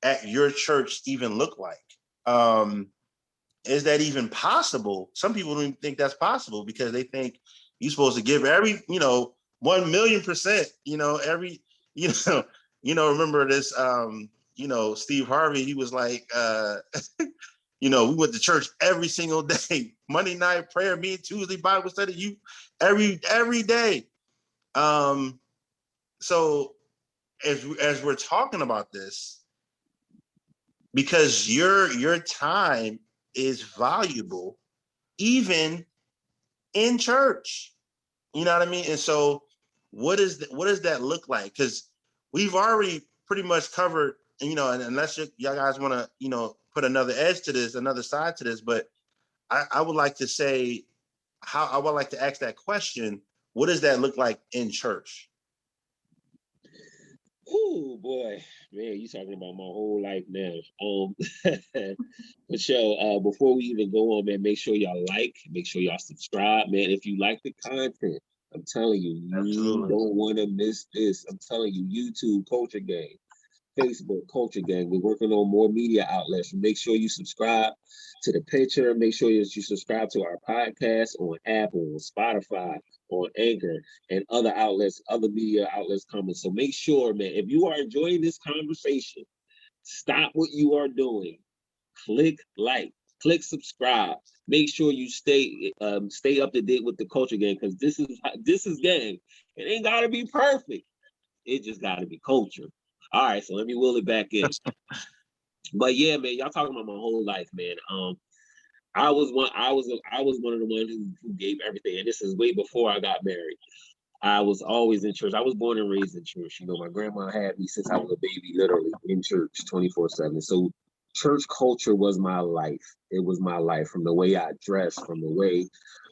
at your church even look like? Um, is that even possible? Some people don't even think that's possible because they think you're supposed to give every, you know, one million percent, you know, every, you know, you know, remember this um, you know, Steve Harvey, he was like, uh, you know, we went to church every single day, Monday night prayer, me Tuesday Bible study, you every every day. Um, so as as we're talking about this, because your your time is valuable, even in church. You know what I mean? And so, what is the, what does that look like? Because we've already pretty much covered, you know, and unless you, y'all guys want to, you know, put another edge to this, another side to this, but I, I would like to say, how I would like to ask that question: What does that look like in church? Oh boy, man, you talking about my whole life now. Um, but yo, uh, before we even go on, man, make sure y'all like, make sure y'all subscribe, man. If you like the content, I'm telling you, you don't want to miss this. I'm telling you, YouTube Culture Gang, Facebook Culture Gang. We're working on more media outlets. Make sure you subscribe to the picture. Make sure that you subscribe to our podcast on Apple, Spotify, on Anchor, and other outlets, other media outlets coming. So make sure, man, if you are enjoying this conversation, stop what you are doing. Click like, click subscribe. Make sure you stay um, stay up to date with the culture gang because this is this is game. It ain't gotta be perfect. It just gotta be culture. All right, so let me wheel it back in. but yeah, man, y'all talking about my whole life, man. Um, I was one. I was. I was one of the ones who, who gave everything, and this is way before I got married. I was always in church. I was born and raised in church. You know, my grandma had me since I was a baby, literally in church, twenty four seven. So, church culture was my life. It was my life from the way I dressed, from the way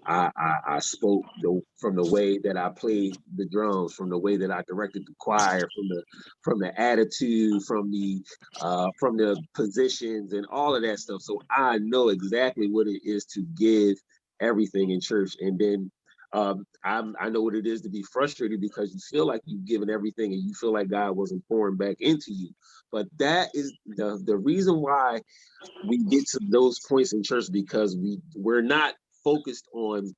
I, I, I spoke, the, from the way that I played the drums, from the way that I directed the choir, from the from the attitude, from the uh, from the positions and all of that stuff. So I know exactly what it is to give everything in church. And then um, I know what it is to be frustrated because you feel like you've given everything and you feel like God wasn't pouring back into you. But that is the, the reason why we get to those points in church because we we're not focused on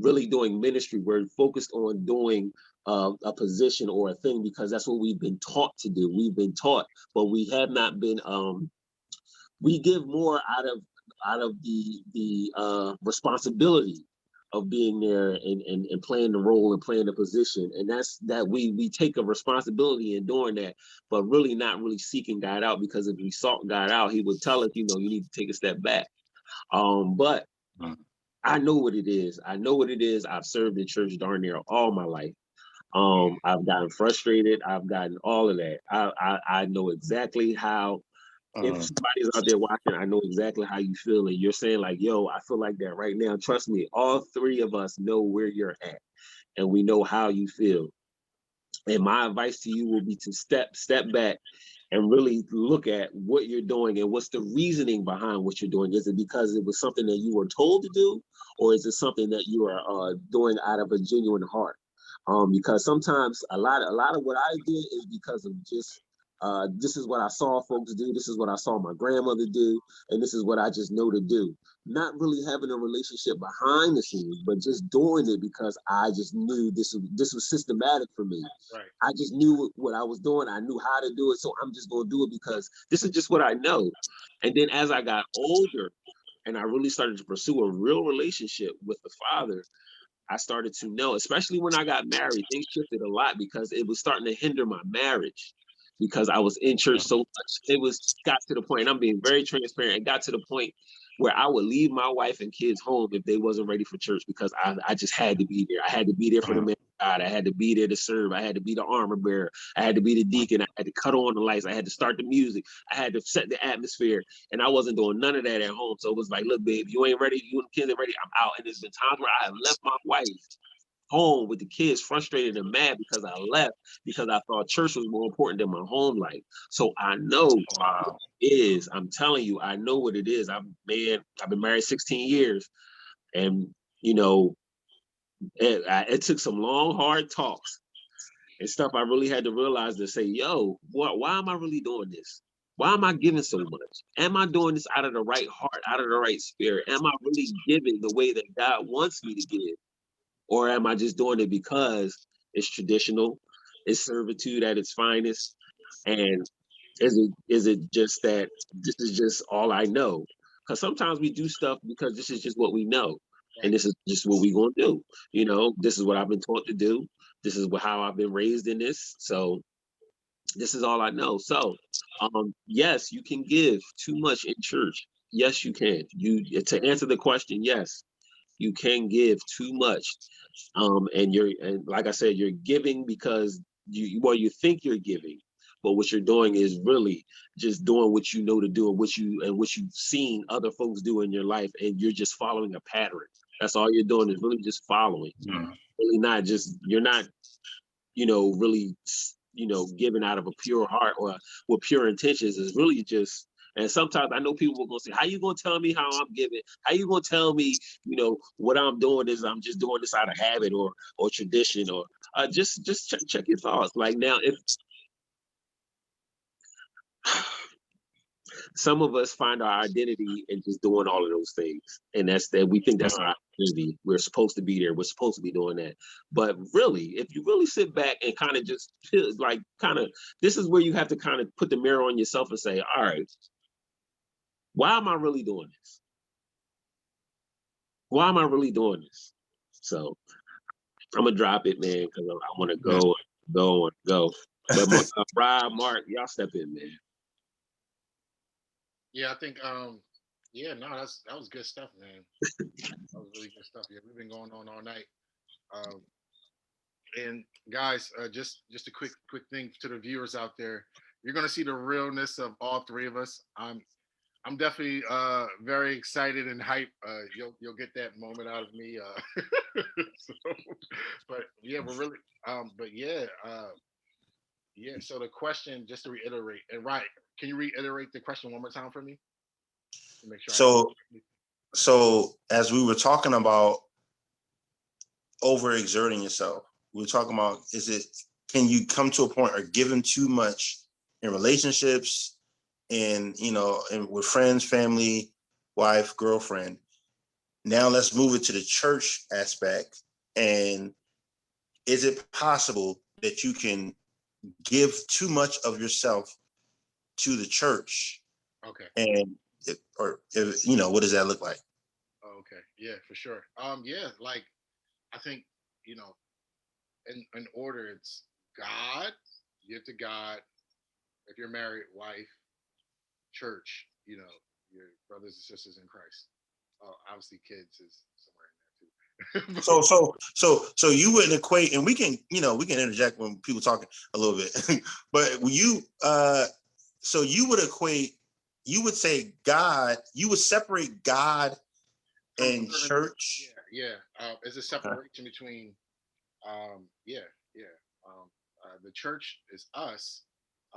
really doing ministry. We're focused on doing uh, a position or a thing because that's what we've been taught to do. We've been taught, but we have not been. Um, we give more out of out of the the uh, responsibility of being there and, and and playing the role and playing the position, and that's that we we take a responsibility in doing that, but really not really seeking God out because if we sought God out, He would tell us, you know, you need to take a step back. Um, but Mhm. I know what it is. I know what it is. I've served in church darn near all my life. Um, I've gotten frustrated. I've gotten all of that. I I, I know exactly how. If Um, somebody's out there watching, I know exactly how you feel, and you're saying like, "Yo, I feel like that right now." Trust me, all three of us know where you're at, and we know how you feel. And my advice to you will be to step step back and really look at what you're doing and what's the reasoning behind what you're doing. Is it because it was something that you were told to do, or is it something that you are uh, doing out of a genuine heart? Um, because sometimes a lot, a lot of what I did is because of just uh, this is what I saw folks do, this is what I saw my grandmother do, and this is what I just know to do. Not really having a relationship behind the scenes, but just doing it because I just knew this was this was systematic for me. Right. I just knew what I was doing. I knew how to do it. So I'm just going to do it because this is just what I know. And then as I got older and I really started to pursue a real relationship with the Father, I started to know, especially when I got married, things shifted a lot because it was starting to hinder my marriage. because I was in church so much. It was got to the point, and I'm being very transparent. It got to the point where I would leave my wife and kids home if they wasn't ready for church because I, I just had to be there. I had to be there for the man of God. I had to be there to serve. I had to be the armor bearer. I had to be the deacon. I had to cut on the lights. I had to start the music. I had to set the atmosphere. And I wasn't doing none of that at home. So it was like, look, babe, you ain't ready. You and the kids ain't ready. I'm out. And there's been times where I have left my wife home with the kids frustrated and mad because I left because I thought church was more important than my home life. So I know Wow. it is. I'm telling you, I know what it is. I'm man, I've been married 16 years, and you know, it, I, it took some long, hard talks and stuff. I really had to realize to say, yo, what? Why am I really doing this? Why am I giving so much? Am I doing this out of the right heart, out of the right spirit? Am I really giving the way that God wants me to give? Or am I just doing it because it's traditional, it's servitude at its finest? And is it is it just that this is just all I know? Because sometimes we do stuff because this is just what we know. And this is just what we're gonna do. You know, this is what I've been taught to do. This is how I've been raised in this. So this is all I know. So um yes, you can give too much in church. Yes, you can. You to answer the question, yes, you can give too much. Um, and you're and like I said, you're giving because you well, you think you're giving, but what you're doing is really just doing what you know to do and what you and what you've seen other folks do in your life, and you're just following a pattern. That's all you're doing is really just following. Mm. Really not just you're not, you know, really you know, giving out of a pure heart or with pure intentions is really just and sometimes I know people are gonna say, How you gonna tell me how I'm giving? How you gonna tell me, you know, what I'm doing is I'm just doing this out of habit or or tradition or uh, just just check, check your thoughts. Like now, if some of us find our identity in just doing all of those things, and that's that we think that's our identity. We're supposed to be there. We're supposed to be doing that. But really, if you really sit back and kind of just like kind of this is where you have to kind of put the mirror on yourself and say, all right, why am I really doing this? Why am I really doing this? So I'm gonna drop it, man, because I, I want to go, go, and go. But Mar- uh, Rob, Mark, y'all step in, man. Yeah, I think um yeah, no, that's that was good stuff, man. that was really good stuff. Yeah, we've been going on all night. Um and guys, uh, just just a quick quick thing to the viewers out there. You're gonna see the realness of all three of us. I'm I'm definitely uh very excited and hype. Uh you'll you'll get that moment out of me. Uh so, but yeah, we're really um but yeah, uh yeah, so the question just to reiterate, and right, can you reiterate the question one more time for me? To make sure I- So, so as we were talking about overexerting yourself, we were talking about is it can you come to a point or giving too much in relationships and you know and with friends, family, wife, girlfriend. Now let's move it to the church aspect. And is it possible that you can give too much of yourself to the church okay. and it, or if, you know what does that look like okay. Yeah, for sure. Um, yeah, like I think, you know, in in order it's God, give to God, if you're married, wife, church, you know, your brothers and sisters in Christ. Uh, obviously kids is somewhere in there too. so so so so you wouldn't equate and we can you know we can interject when people talking a little bit but you uh so you would equate you would say god you would separate god and church Yeah, yeah. Uh, there's a separation between, um, yeah, yeah. Um, uh, the church is us,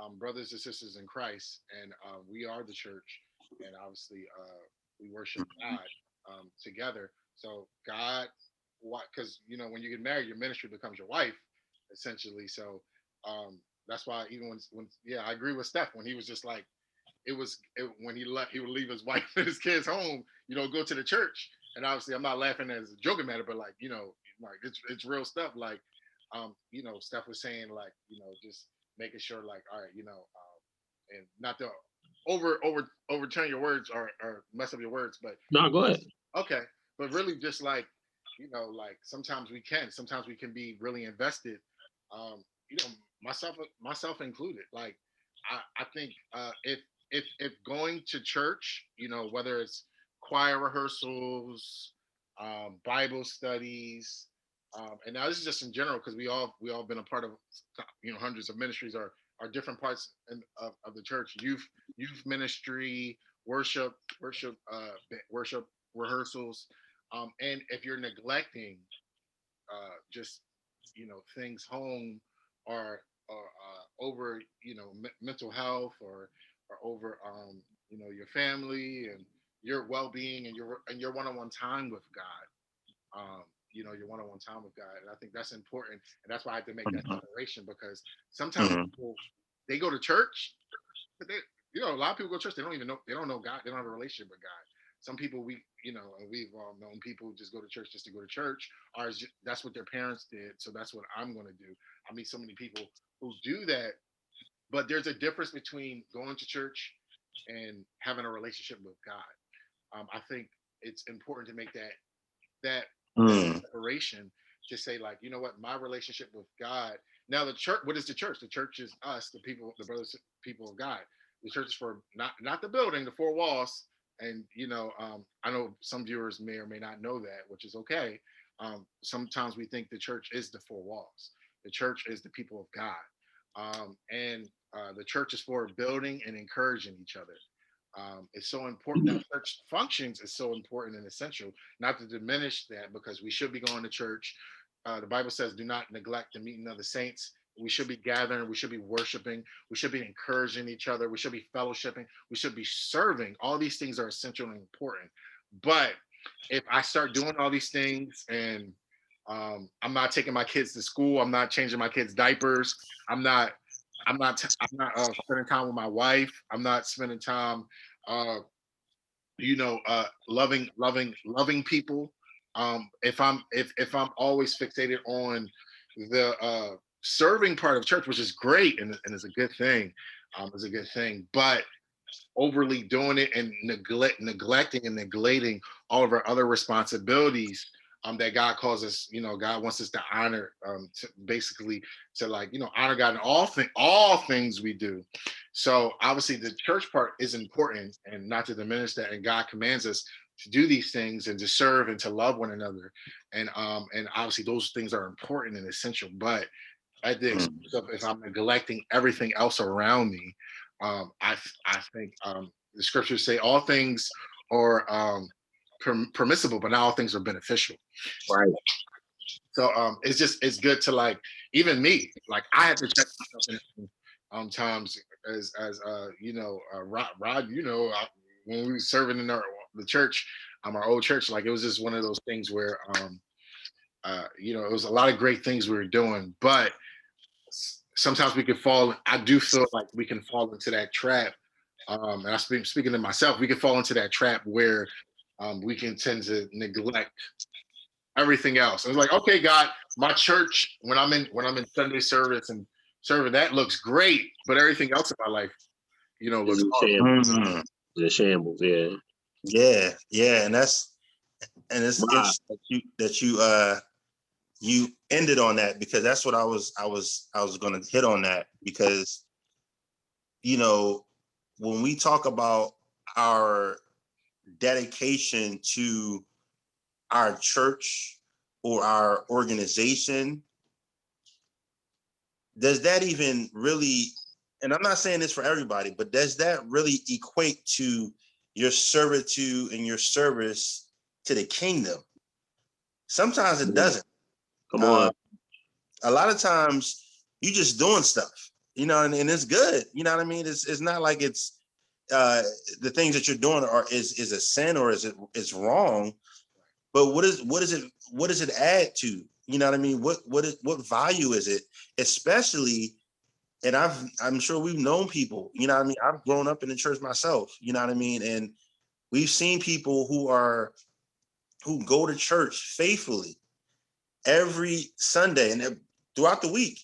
um, brothers and sisters in Christ, and uh, we are the church, and obviously uh, we worship God um, together. So God, what? Because you know, when you get married, your ministry becomes your wife, essentially. So um, that's why even when, when, yeah, I agree with Steph when he was just like, it was it, when he left, he would leave his wife and his kids home, you know, go to the church and obviously I'm not laughing as a joking matter, but like, you know, like it's it's real stuff. Like, um, you know, Steph was saying like, you know, just making sure like, all right, you know, um, and not to over over overturn your words or or mess up your words, but No, go ahead. okay, but really just like, you know, like sometimes we can, sometimes we can be really invested. Um, you know, myself myself included. Like, I, I think uh, if if if going to church, you know, whether it's choir rehearsals, um, Bible studies, um, and now this is just in general because we all we all been a part of you know hundreds of ministries or are different parts in, of, of the church. Youth youth ministry worship worship uh, worship rehearsals. Um, and if you're neglecting uh, just you know things home or or uh, over you know me- mental health or or over um, you know your family and your well-being and your and your one-on-one time with God um, you know your one-on-one time with God and I think that's important and that's why I had to make that Mhm. declaration because sometimes Mhm. people they go to church but they you know a lot of people go to church they don't even know they don't know God they don't have a relationship with God some people we you know and we've all known people who just go to church just to go to church or it's ju- that's what their parents did so that's what i'm going to do i meet so many people who do that but there's a difference between going to church and having a relationship with god um, i think it's important to make that that Mm, separation to say like you know what? My relationship with god now the church what is the church? The church is us the people the brothers people of god. The church is for not not the building the four walls and you know um, i know some viewers may or may not know that which is okay. Um, sometimes we think the church is the four walls. The church is the people of god. Um, and uh, the church is for building and encouraging each other um, it's so important that church functions is so important and essential not to diminish that because we should be going to church. Uh, the bible says do not neglect the meeting of the saints. We should be gathering we should be worshiping we should be encouraging each other we should be fellowshipping we should be serving. All these things are essential and important. But if i start doing all these things and um, i'm not taking my kids to school i'm not changing my kids diapers i'm not i'm not i'm not uh, spending time with my wife i'm not spending time uh, you know uh, loving loving loving people. Um, if i'm if if i'm always fixated on the uh, serving part of church which is great and, and is a good thing um, is a good thing but overly doing it and neglect neglecting and neglecting all of our other responsibilities um, that God calls us, you know, God wants us to honor, um, to basically to like, you know, honor God in all thing, all things we do. So obviously the church part is important and not to diminish that. And God commands us to do these things and to serve and to love one another. And um, and obviously those things are important and essential. But at the Mm. expense of if I'm neglecting everything else around me, um, I I think um, the scriptures say all things are um, permissible, but now all things are beneficial. Right. So um, it's just it's good to like even me like I had to check myself in um times as as uh you know uh, Rod, Rod you know uh, when we were serving in our the church um our old church like it was just one of those things where um uh you know it was a lot of great things we were doing but sometimes we could fall I do feel like we can fall into that trap um and I speak speaking to myself we can fall into that trap where um we can tend to neglect everything else. I was like, okay, God, my church when I'm in when I'm in Sunday service and serving that looks great, but everything else in my life, you know, looks It's horrible. shambles. mm. It's shambles, yeah. Yeah, yeah, and that's and it's Wow. interesting that you that you uh you ended on that because that's what I was I was I was gonna hit on that because you know when we talk about our dedication to our church or our organization, does that even really, and I'm not saying this for everybody, but does that really equate to your servitude and your service to the kingdom? Sometimes it doesn't. Come on. Uh, a lot of times you just doing stuff, you know, and, and it's good. You know what I mean? It's it's not like it's uh the things that you're doing are is is a sin or is it is wrong. But what is what is it what does it add to? You know what I mean? What what is what value is it? Especially and I've I'm sure we've known people, you know what I mean? I've grown up in the church myself, you know what I mean? And we've seen people who are who go to church faithfully every Sunday and throughout the week.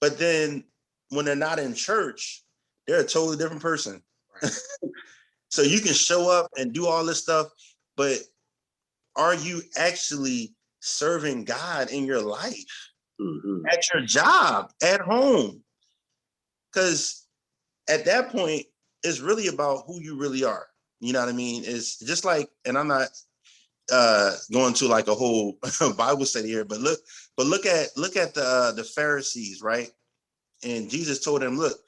But then when they're not in church, they're a totally different person. Right. so you can show up and do all this stuff, but are you actually serving God in your life? Mhm. at your job, at home. because at that point, it's really about who you really are. You know what I mean? It's just like, and I'm not uh going to like a whole Bible study here, but look, but look at look at the uh, the Pharisees, right? And Jesus told them, look,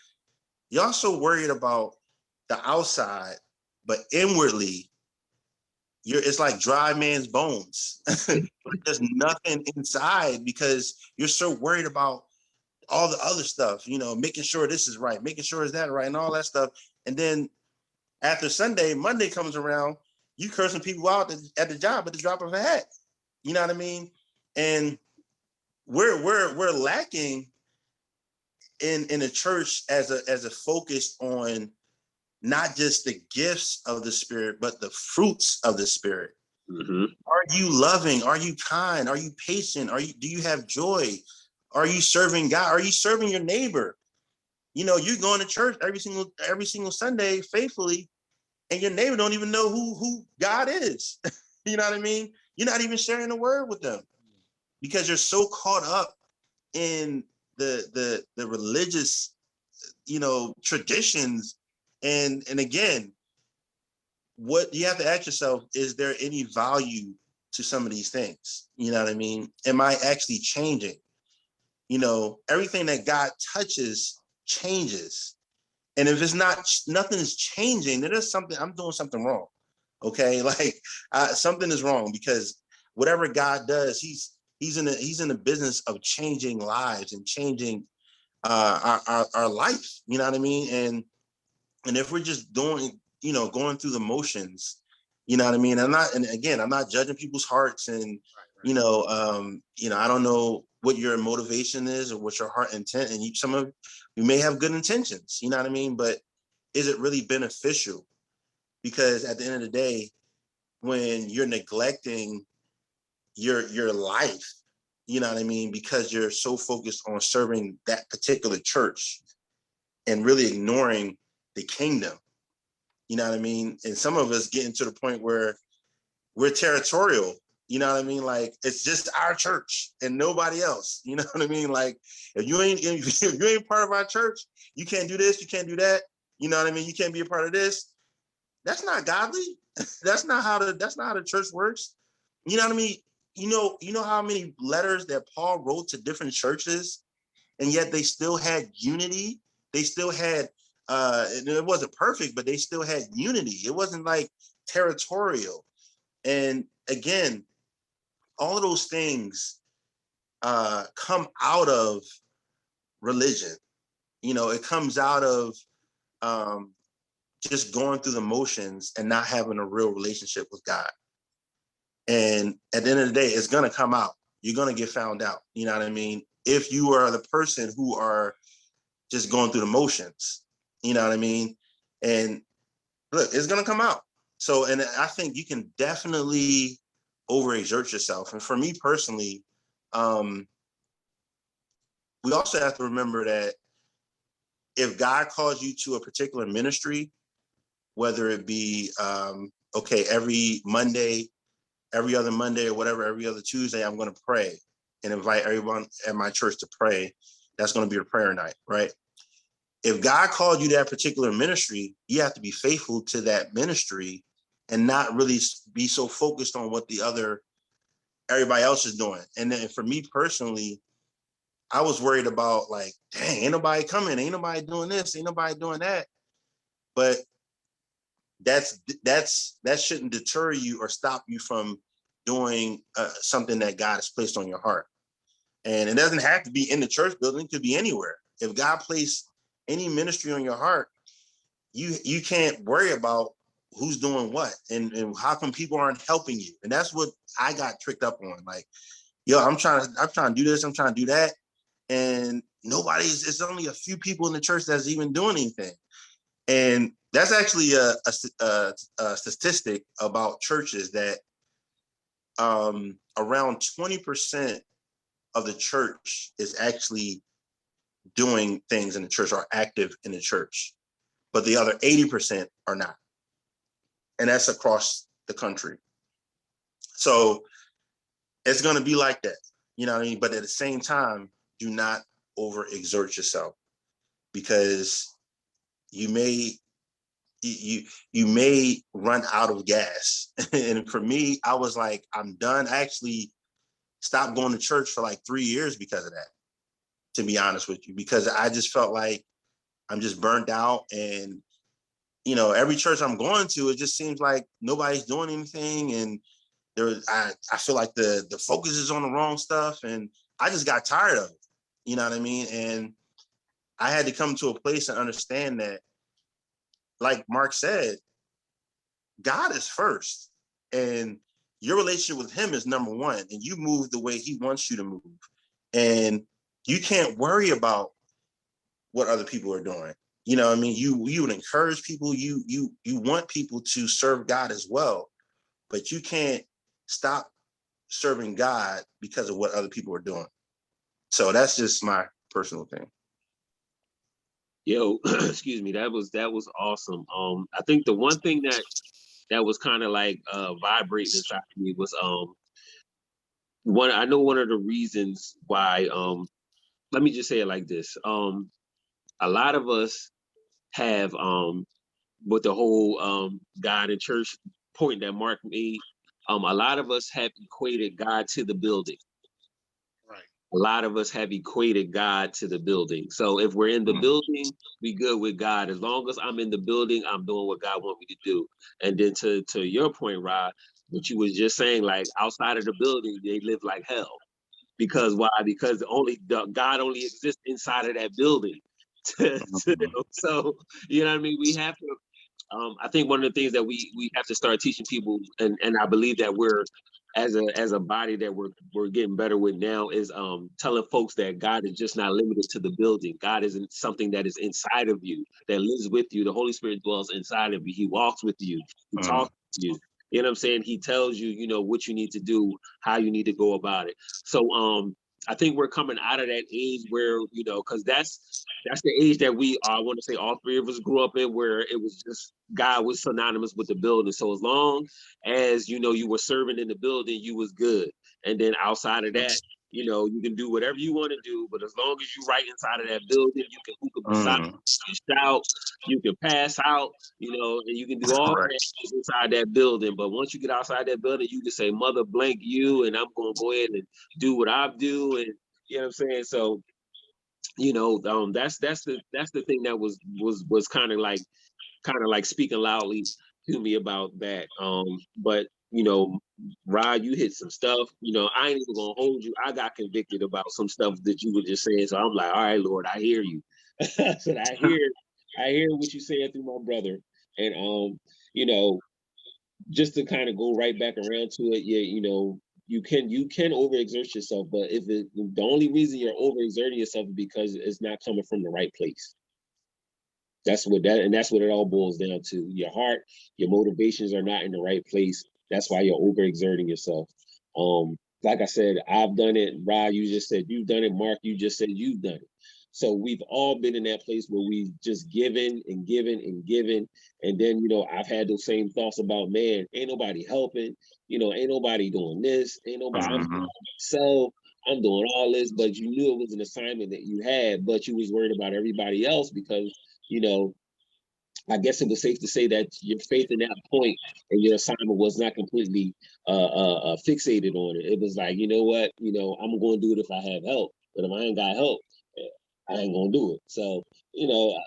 y'all so worried about the outside, but inwardly, you're it's like dry man's bones. There's nothing inside because you're so worried about all the other stuff, you know, making sure this is right, making sure is that right, and all that stuff. And then after Sunday, Monday comes around, you cursing people out at the job at the drop of a hat. You know what I mean? And we're we're we're lacking in in the church as a as a focus on not just the gifts of the spirit, but the fruits of the spirit. Mm-hmm. Are you loving? Are you kind? Are you patient? Are you do you have joy? Are you serving God? Are you serving your neighbor? You know, you're going to church every single every single Sunday faithfully, and your neighbor don't even know who who God is. you know what I mean? You're not even sharing the word with them because you're so caught up in the the the religious, you know, traditions. And and again, what you have to ask yourself is there any value to some of these things? You know what I mean? Am I actually changing? You know, everything that God touches changes. And if it's not, nothing is changing, then there's something, I'm doing something wrong. Okay. Like uh, something is wrong because whatever God does, he's, he's in the, he's in the business of changing lives and changing uh, our, our, our life. You know what I mean? And, and if we're just doing, you know, going through the motions, you know what I mean? I'm not, and again, I'm not judging people's hearts and, you know, um, you know, I don't know what your motivation is or what your heart intent, and you, some of you may have good intentions, you know what I mean? But is it really beneficial? Because at the end of the day, when you're neglecting your your life, you know what I mean, because you're so focused on serving that particular church and really ignoring the kingdom. You know what I mean? And some of us getting to the point where we're territorial you know what I mean? Like it's just our church and nobody else. You know what I mean? Like if you ain't if you ain't part of our church, you can't do this, you can't do that. You know what I mean? You can't be a part of this. That's not godly. that's not how the that's not how the church works. You know what I mean? You know, you know how many letters that Paul wrote to different churches, and yet they still had unity. They still had uh it wasn't perfect, but they still had unity. It wasn't like territorial. And again, all of those things uh, come out of religion. You know, it comes out of um, just going through the motions and not having a real relationship with God. And at the end of the day, it's gonna come out. You're gonna get found out. You know what I mean? If you are the person who are just going through the motions, you know what I mean? And look, it's gonna come out. So, and I think you can definitely overexert yourself. And for me personally, um, we also have to remember that if God calls you to a particular ministry, whether it be um, okay, every Monday, every other Monday, or whatever, every other Tuesday, I'm going to pray and invite everyone at my church to pray. That's going to be a prayer night, right? If God called you that particular ministry, you have to be faithful to that ministry and not really be so focused on what the other everybody else is doing. And then for me personally, I was worried about like, dang, ain't nobody coming, ain't nobody doing this, ain't nobody doing that. But that's that's that shouldn't deter you or stop you from doing uh, something that God has placed on your heart. And it doesn't have to be in the church building; it could be anywhere. If God placed any ministry on your heart, you you can't worry about who's doing what and, and how come people aren't helping you. And that's what i got tricked up on. Like yo i'm trying to i'm trying to do this. I'm trying to do that. And nobody's it's only a few people in the church that's even doing anything. And that's actually a, a, a, a statistic about churches that um, around 20% of the church is actually doing things in the church or active in the church but the other 80% are not and that's across the country. So it's going to be like that, you know what I mean? But at the same time, do not overexert yourself. because you may you you may run out of gas. and for me, I was like, I'm done. I actually stopped going to church for like three years because of that, to be honest with you, because I just felt like I'm just burnt out. And, you know, every church I'm going to, it just seems like nobody's doing anything. And there I, I feel like the the focus is on the wrong stuff. And I just got tired of it. You know what I mean? And I had to come to a place and understand that like Mark said, God is first. And your relationship with him is number one. And you move the way he wants you to move. And you can't worry about what other people are doing. You know, I mean, you you would encourage people, you you you want people to serve God as well, but you can't stop serving God because of what other people are doing. So that's just my personal thing. Yo, excuse me. That was that was awesome. Um, I think the one thing that that was kind of like uh vibrating inside me was um one. I know one of the reasons why um, let me just say it like this. Um, a lot of us have um with the whole um God and church point that Mark made. Um, a lot of us have equated God to the building a lot of us have equated God to the building. So if we're in the mm-hmm. building, we good with God. As long as I'm in the building, I'm doing what God want me to do. And then to to your point, Rod, what you was just saying, like outside of the building, they live like hell. Because why? Because only God only exists inside of that building. Mm-hmm. so you know what I mean. We have to. Um, I think one of the things that we we have to start teaching people, and and I believe that we're as a as a body that we're we're getting better with now is um telling folks that God is just not limited to the building. God isn't something that is inside of you, that lives with you. The Holy Spirit dwells inside of you. He walks with you. He mm. talks to you. You know what I'm saying? He tells you, you know, what you need to do, how you need to go about it. So um I think we're coming out of that age where you know, because that's that's the age that we I want to say all three of us grew up in, where it was just God was synonymous with the building. So as long as you know you were serving in the building, you was good. And then outside of that, you know, you can do whatever you want to do, but as long as you right inside of that building, you can hookah beside, mm. you shout, you can pass out, you know, and you can do all that inside that building. But once you get outside that building, you can say, "Mother, blank you," and I'm going to go ahead and do what I do, and you know what I'm saying. So, you know, um, that's that's the that's the thing that was was was kind of like kind of like speaking loudly to me about that. Um, but you know, Rod, you hit some stuff. You know, I ain't even gonna hold you. I got convicted about some stuff that you were just saying. So I'm like, all right, Lord, I hear you. I said, I hear, I hear what you're saying through my brother. And um, you know, just to kind of go right back around to it, yeah, you know, you can you can overexert yourself, but if it the only reason you're overexerting yourself is because it's not coming from the right place. That's what that and that's what it all boils down to. Your heart, your motivations are not in the right place that's why you're overexerting yourself. Um, like I said, I've done it. Rod, you just said you've done it. Mark, you just said you've done it. So we've all been in that place where we've just given and given and given. And then, you know, I've had those same thoughts about, man, ain't nobody helping. You know, ain't nobody doing this. Ain't nobody. Mm-hmm. So I'm doing all this, but you knew it was an assignment that you had, but you was worried about everybody else because, you know, I guess it was safe to say that your faith in that point and your assignment was not completely uh, uh, uh, fixated on it. It was like, you know what, you know, I'm going to do it if I have help, but if I ain't got help, I ain't going to do it. So, you know,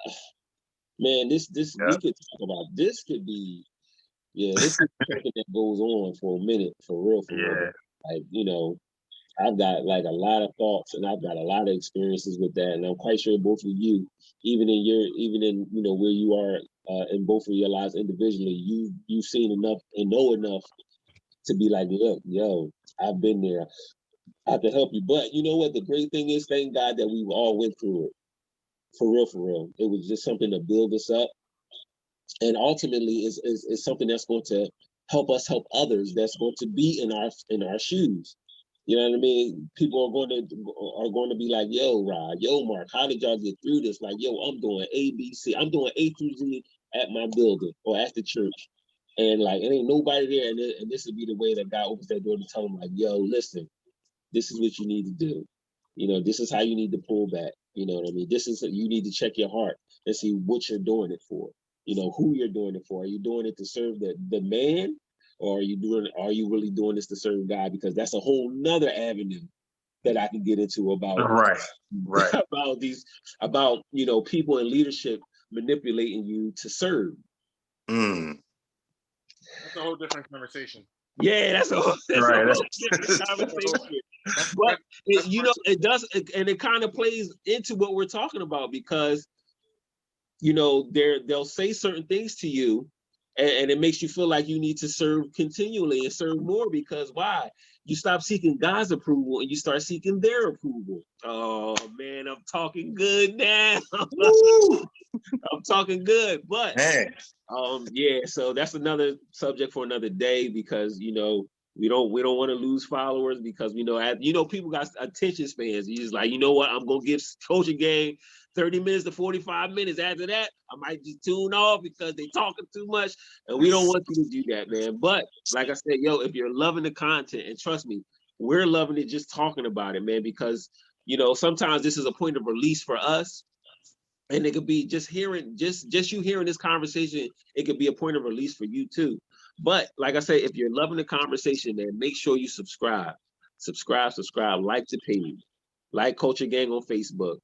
man, this this yeah. we could talk about. This could be, yeah, this is something that goes on for a minute, for real, for yeah. real. Like, you know, I've got like a lot of thoughts and I've got a lot of experiences with that. And I'm quite sure both of you, even in your, even in, you know, where you are uh, in both of your lives individually, you, you've seen enough and know enough to be like, look, yo, I've been there. I can help you. But you know what? The great thing is, thank God that we all went through it. For real, for real. It was just something to build us up. And ultimately is, is, is something that's going to help us help others that's going to be in our in our shoes you know what I mean? People are going to are going to be like, "Yo, Rod, yo, Mark, how did y'all get through this?" Like, "Yo, I'm doing A, B, C. I'm doing A through Z at my building or at the church, and like, it ain't nobody there." And, and this would be the way that God opens that door to tell them, like, "Yo, listen, this is what you need to do." You know, this is how you need to pull back. You know what I mean? This is you need to check your heart and see what you're doing it for. You know, who you're doing it for. Are you doing it to serve the the man, or are you doing? Are you really doing this to serve God? Because that's a whole nother avenue that I can get into about Right, right. about these about you know people in leadership manipulating you to serve. Mm. That's a whole different conversation. Yeah, that's a whole, that's a whole different conversation. But it, you know, it does, and it kind of plays into what we're talking about because you know they're they'll say certain things to you, and, and it makes you feel like you need to serve continually and serve more because why? You stop seeking God's approval and you start seeking their approval. Oh man, I'm talking good now. I'm talking good, but Man, um, yeah, so that's another subject for another day because you know we don't we don't want to lose followers because we know you know people got attention spans. You just like you know what I'm gonna give Culture Gang 30 minutes to 45 minutes. After that, I might just tune off because they talking too much, and we don't want you to do that, man. But like I said, yo, if you're loving the content, and trust me, we're loving it just talking about it, man, because you know sometimes this is a point of release for us and it could be just hearing just just you hearing this conversation it could be a point of release for you too but like i say if you're loving the conversation man make sure you subscribe subscribe subscribe like the page like culture gang on facebook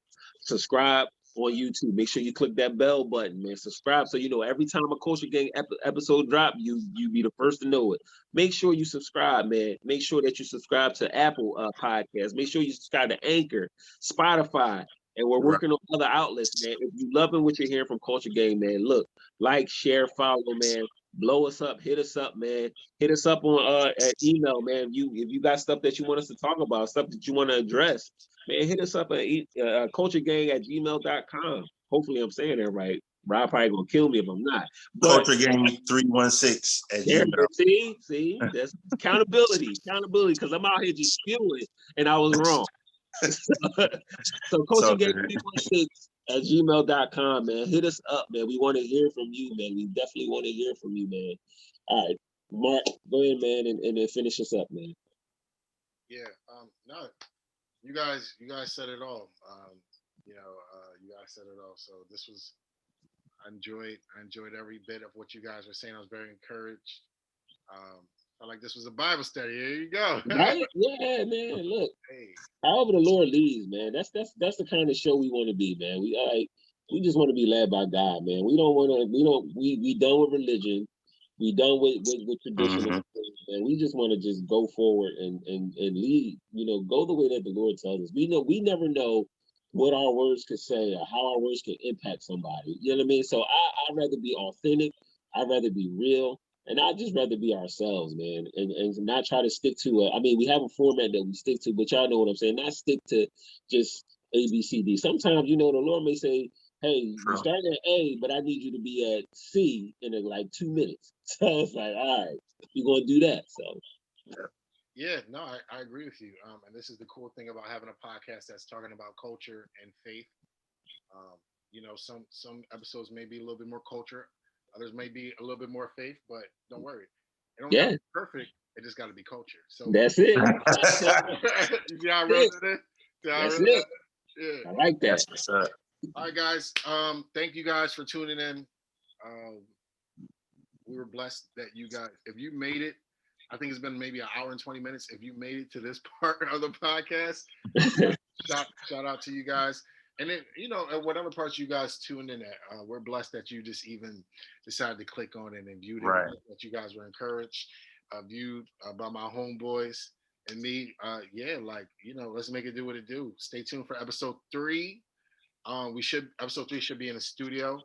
subscribe on youtube make sure you click that bell button man subscribe so you know every time a culture gang ep- episode drop you you be the first to know it make sure you subscribe man make sure that you subscribe to apple uh podcast make sure you subscribe to anchor spotify and we're working on other outlets, man. If you loving what you're hearing from Culture Gang, man, look, like, share, follow, man. Blow us up, hit us up, man. Hit us up on uh at email, man. If You if you got stuff that you want us to talk about, stuff that you want to address, man, hit us up at e- uh, culturegang at gmail.com. Hopefully I'm saying that right. Rob probably gonna kill me if I'm not. But Culture Gang 316 at there, Gmail. see, see, that's accountability, accountability, because I'm out here just spewing and I was wrong. so all Culture Gang good. 316 at gmail.com, man. Hit us up, man. We want to hear from you, man. We definitely want to hear from you, man. All right, Mark, go ahead, man, and, and then finish us up, man. Yeah. Um. No. You guys. You guys said it all. Um. You know. Uh. You guys said it all. So this was. I enjoyed. I enjoyed every bit of what you guys were saying. I was very encouraged. Um. I like this was a Bible study. Here you go. Right? Yeah, man. Look, hey. however the Lord leads, man. That's that's that's the kind of show we want to be, man. We like we just want to be led by God, man. We don't want to. We don't. We we done with religion. We done with with, with tradition, Mhm. And we just want to just go forward and and and lead. You know, go the way that the Lord tells us. We know we never know what our words could say or how our words can impact somebody. You know what I mean? So I I'd rather be authentic. I'd rather be real. And I'd just rather be ourselves, man, and, and not try to stick to a. I mean, we have a format that we stick to, but y'all know what I'm saying. Not stick to just A, B, C, D. Sometimes, you know, the Lord may say, "Hey, True. you're starting at A, but I need you to be at C in like two minutes." So it's like, all right, you're gonna do that. So Yeah, no, I, I agree with you. Um, and this is the cool thing about having a podcast that's talking about culture and faith. Um, you know, some some episodes may be a little bit more culture, others may be a little bit more faith, but don't worry. It don't Yeah. yeah. perfect. It just got to be culture. So that's it. you see how real that is? That's real it. Yeah. I like that. That's what's up. All right, guys. Um, thank you guys for tuning in. Um, we were blessed that you guys, if you made it, I think it's been maybe an hour and 20 minutes. If you made it to this part of the podcast, shout, shout out to you guys. And then, you know, at whatever parts you guys tuned in at, uh, we're blessed that you just even decided to click on it and viewed it. Right. That you guys were encouraged, uh, viewed uh, by my homeboys and me. Uh, yeah, like, you know, let's make it do what it do. Stay tuned for episode three. Um, we should episode three should be in the studio,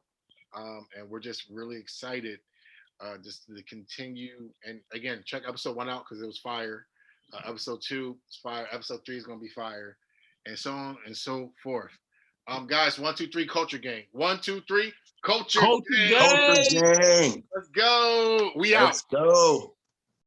um, and we're just really excited uh, just to continue. And again, check episode one out because it was fire. Uh, episode two is fire. Episode three is gonna be fire, and so on and so forth. Um, guys, one, two, three, culture gang. One, two, three, culture, Culture gang. gang. Culture Gang. Let's go. We out. Let's go.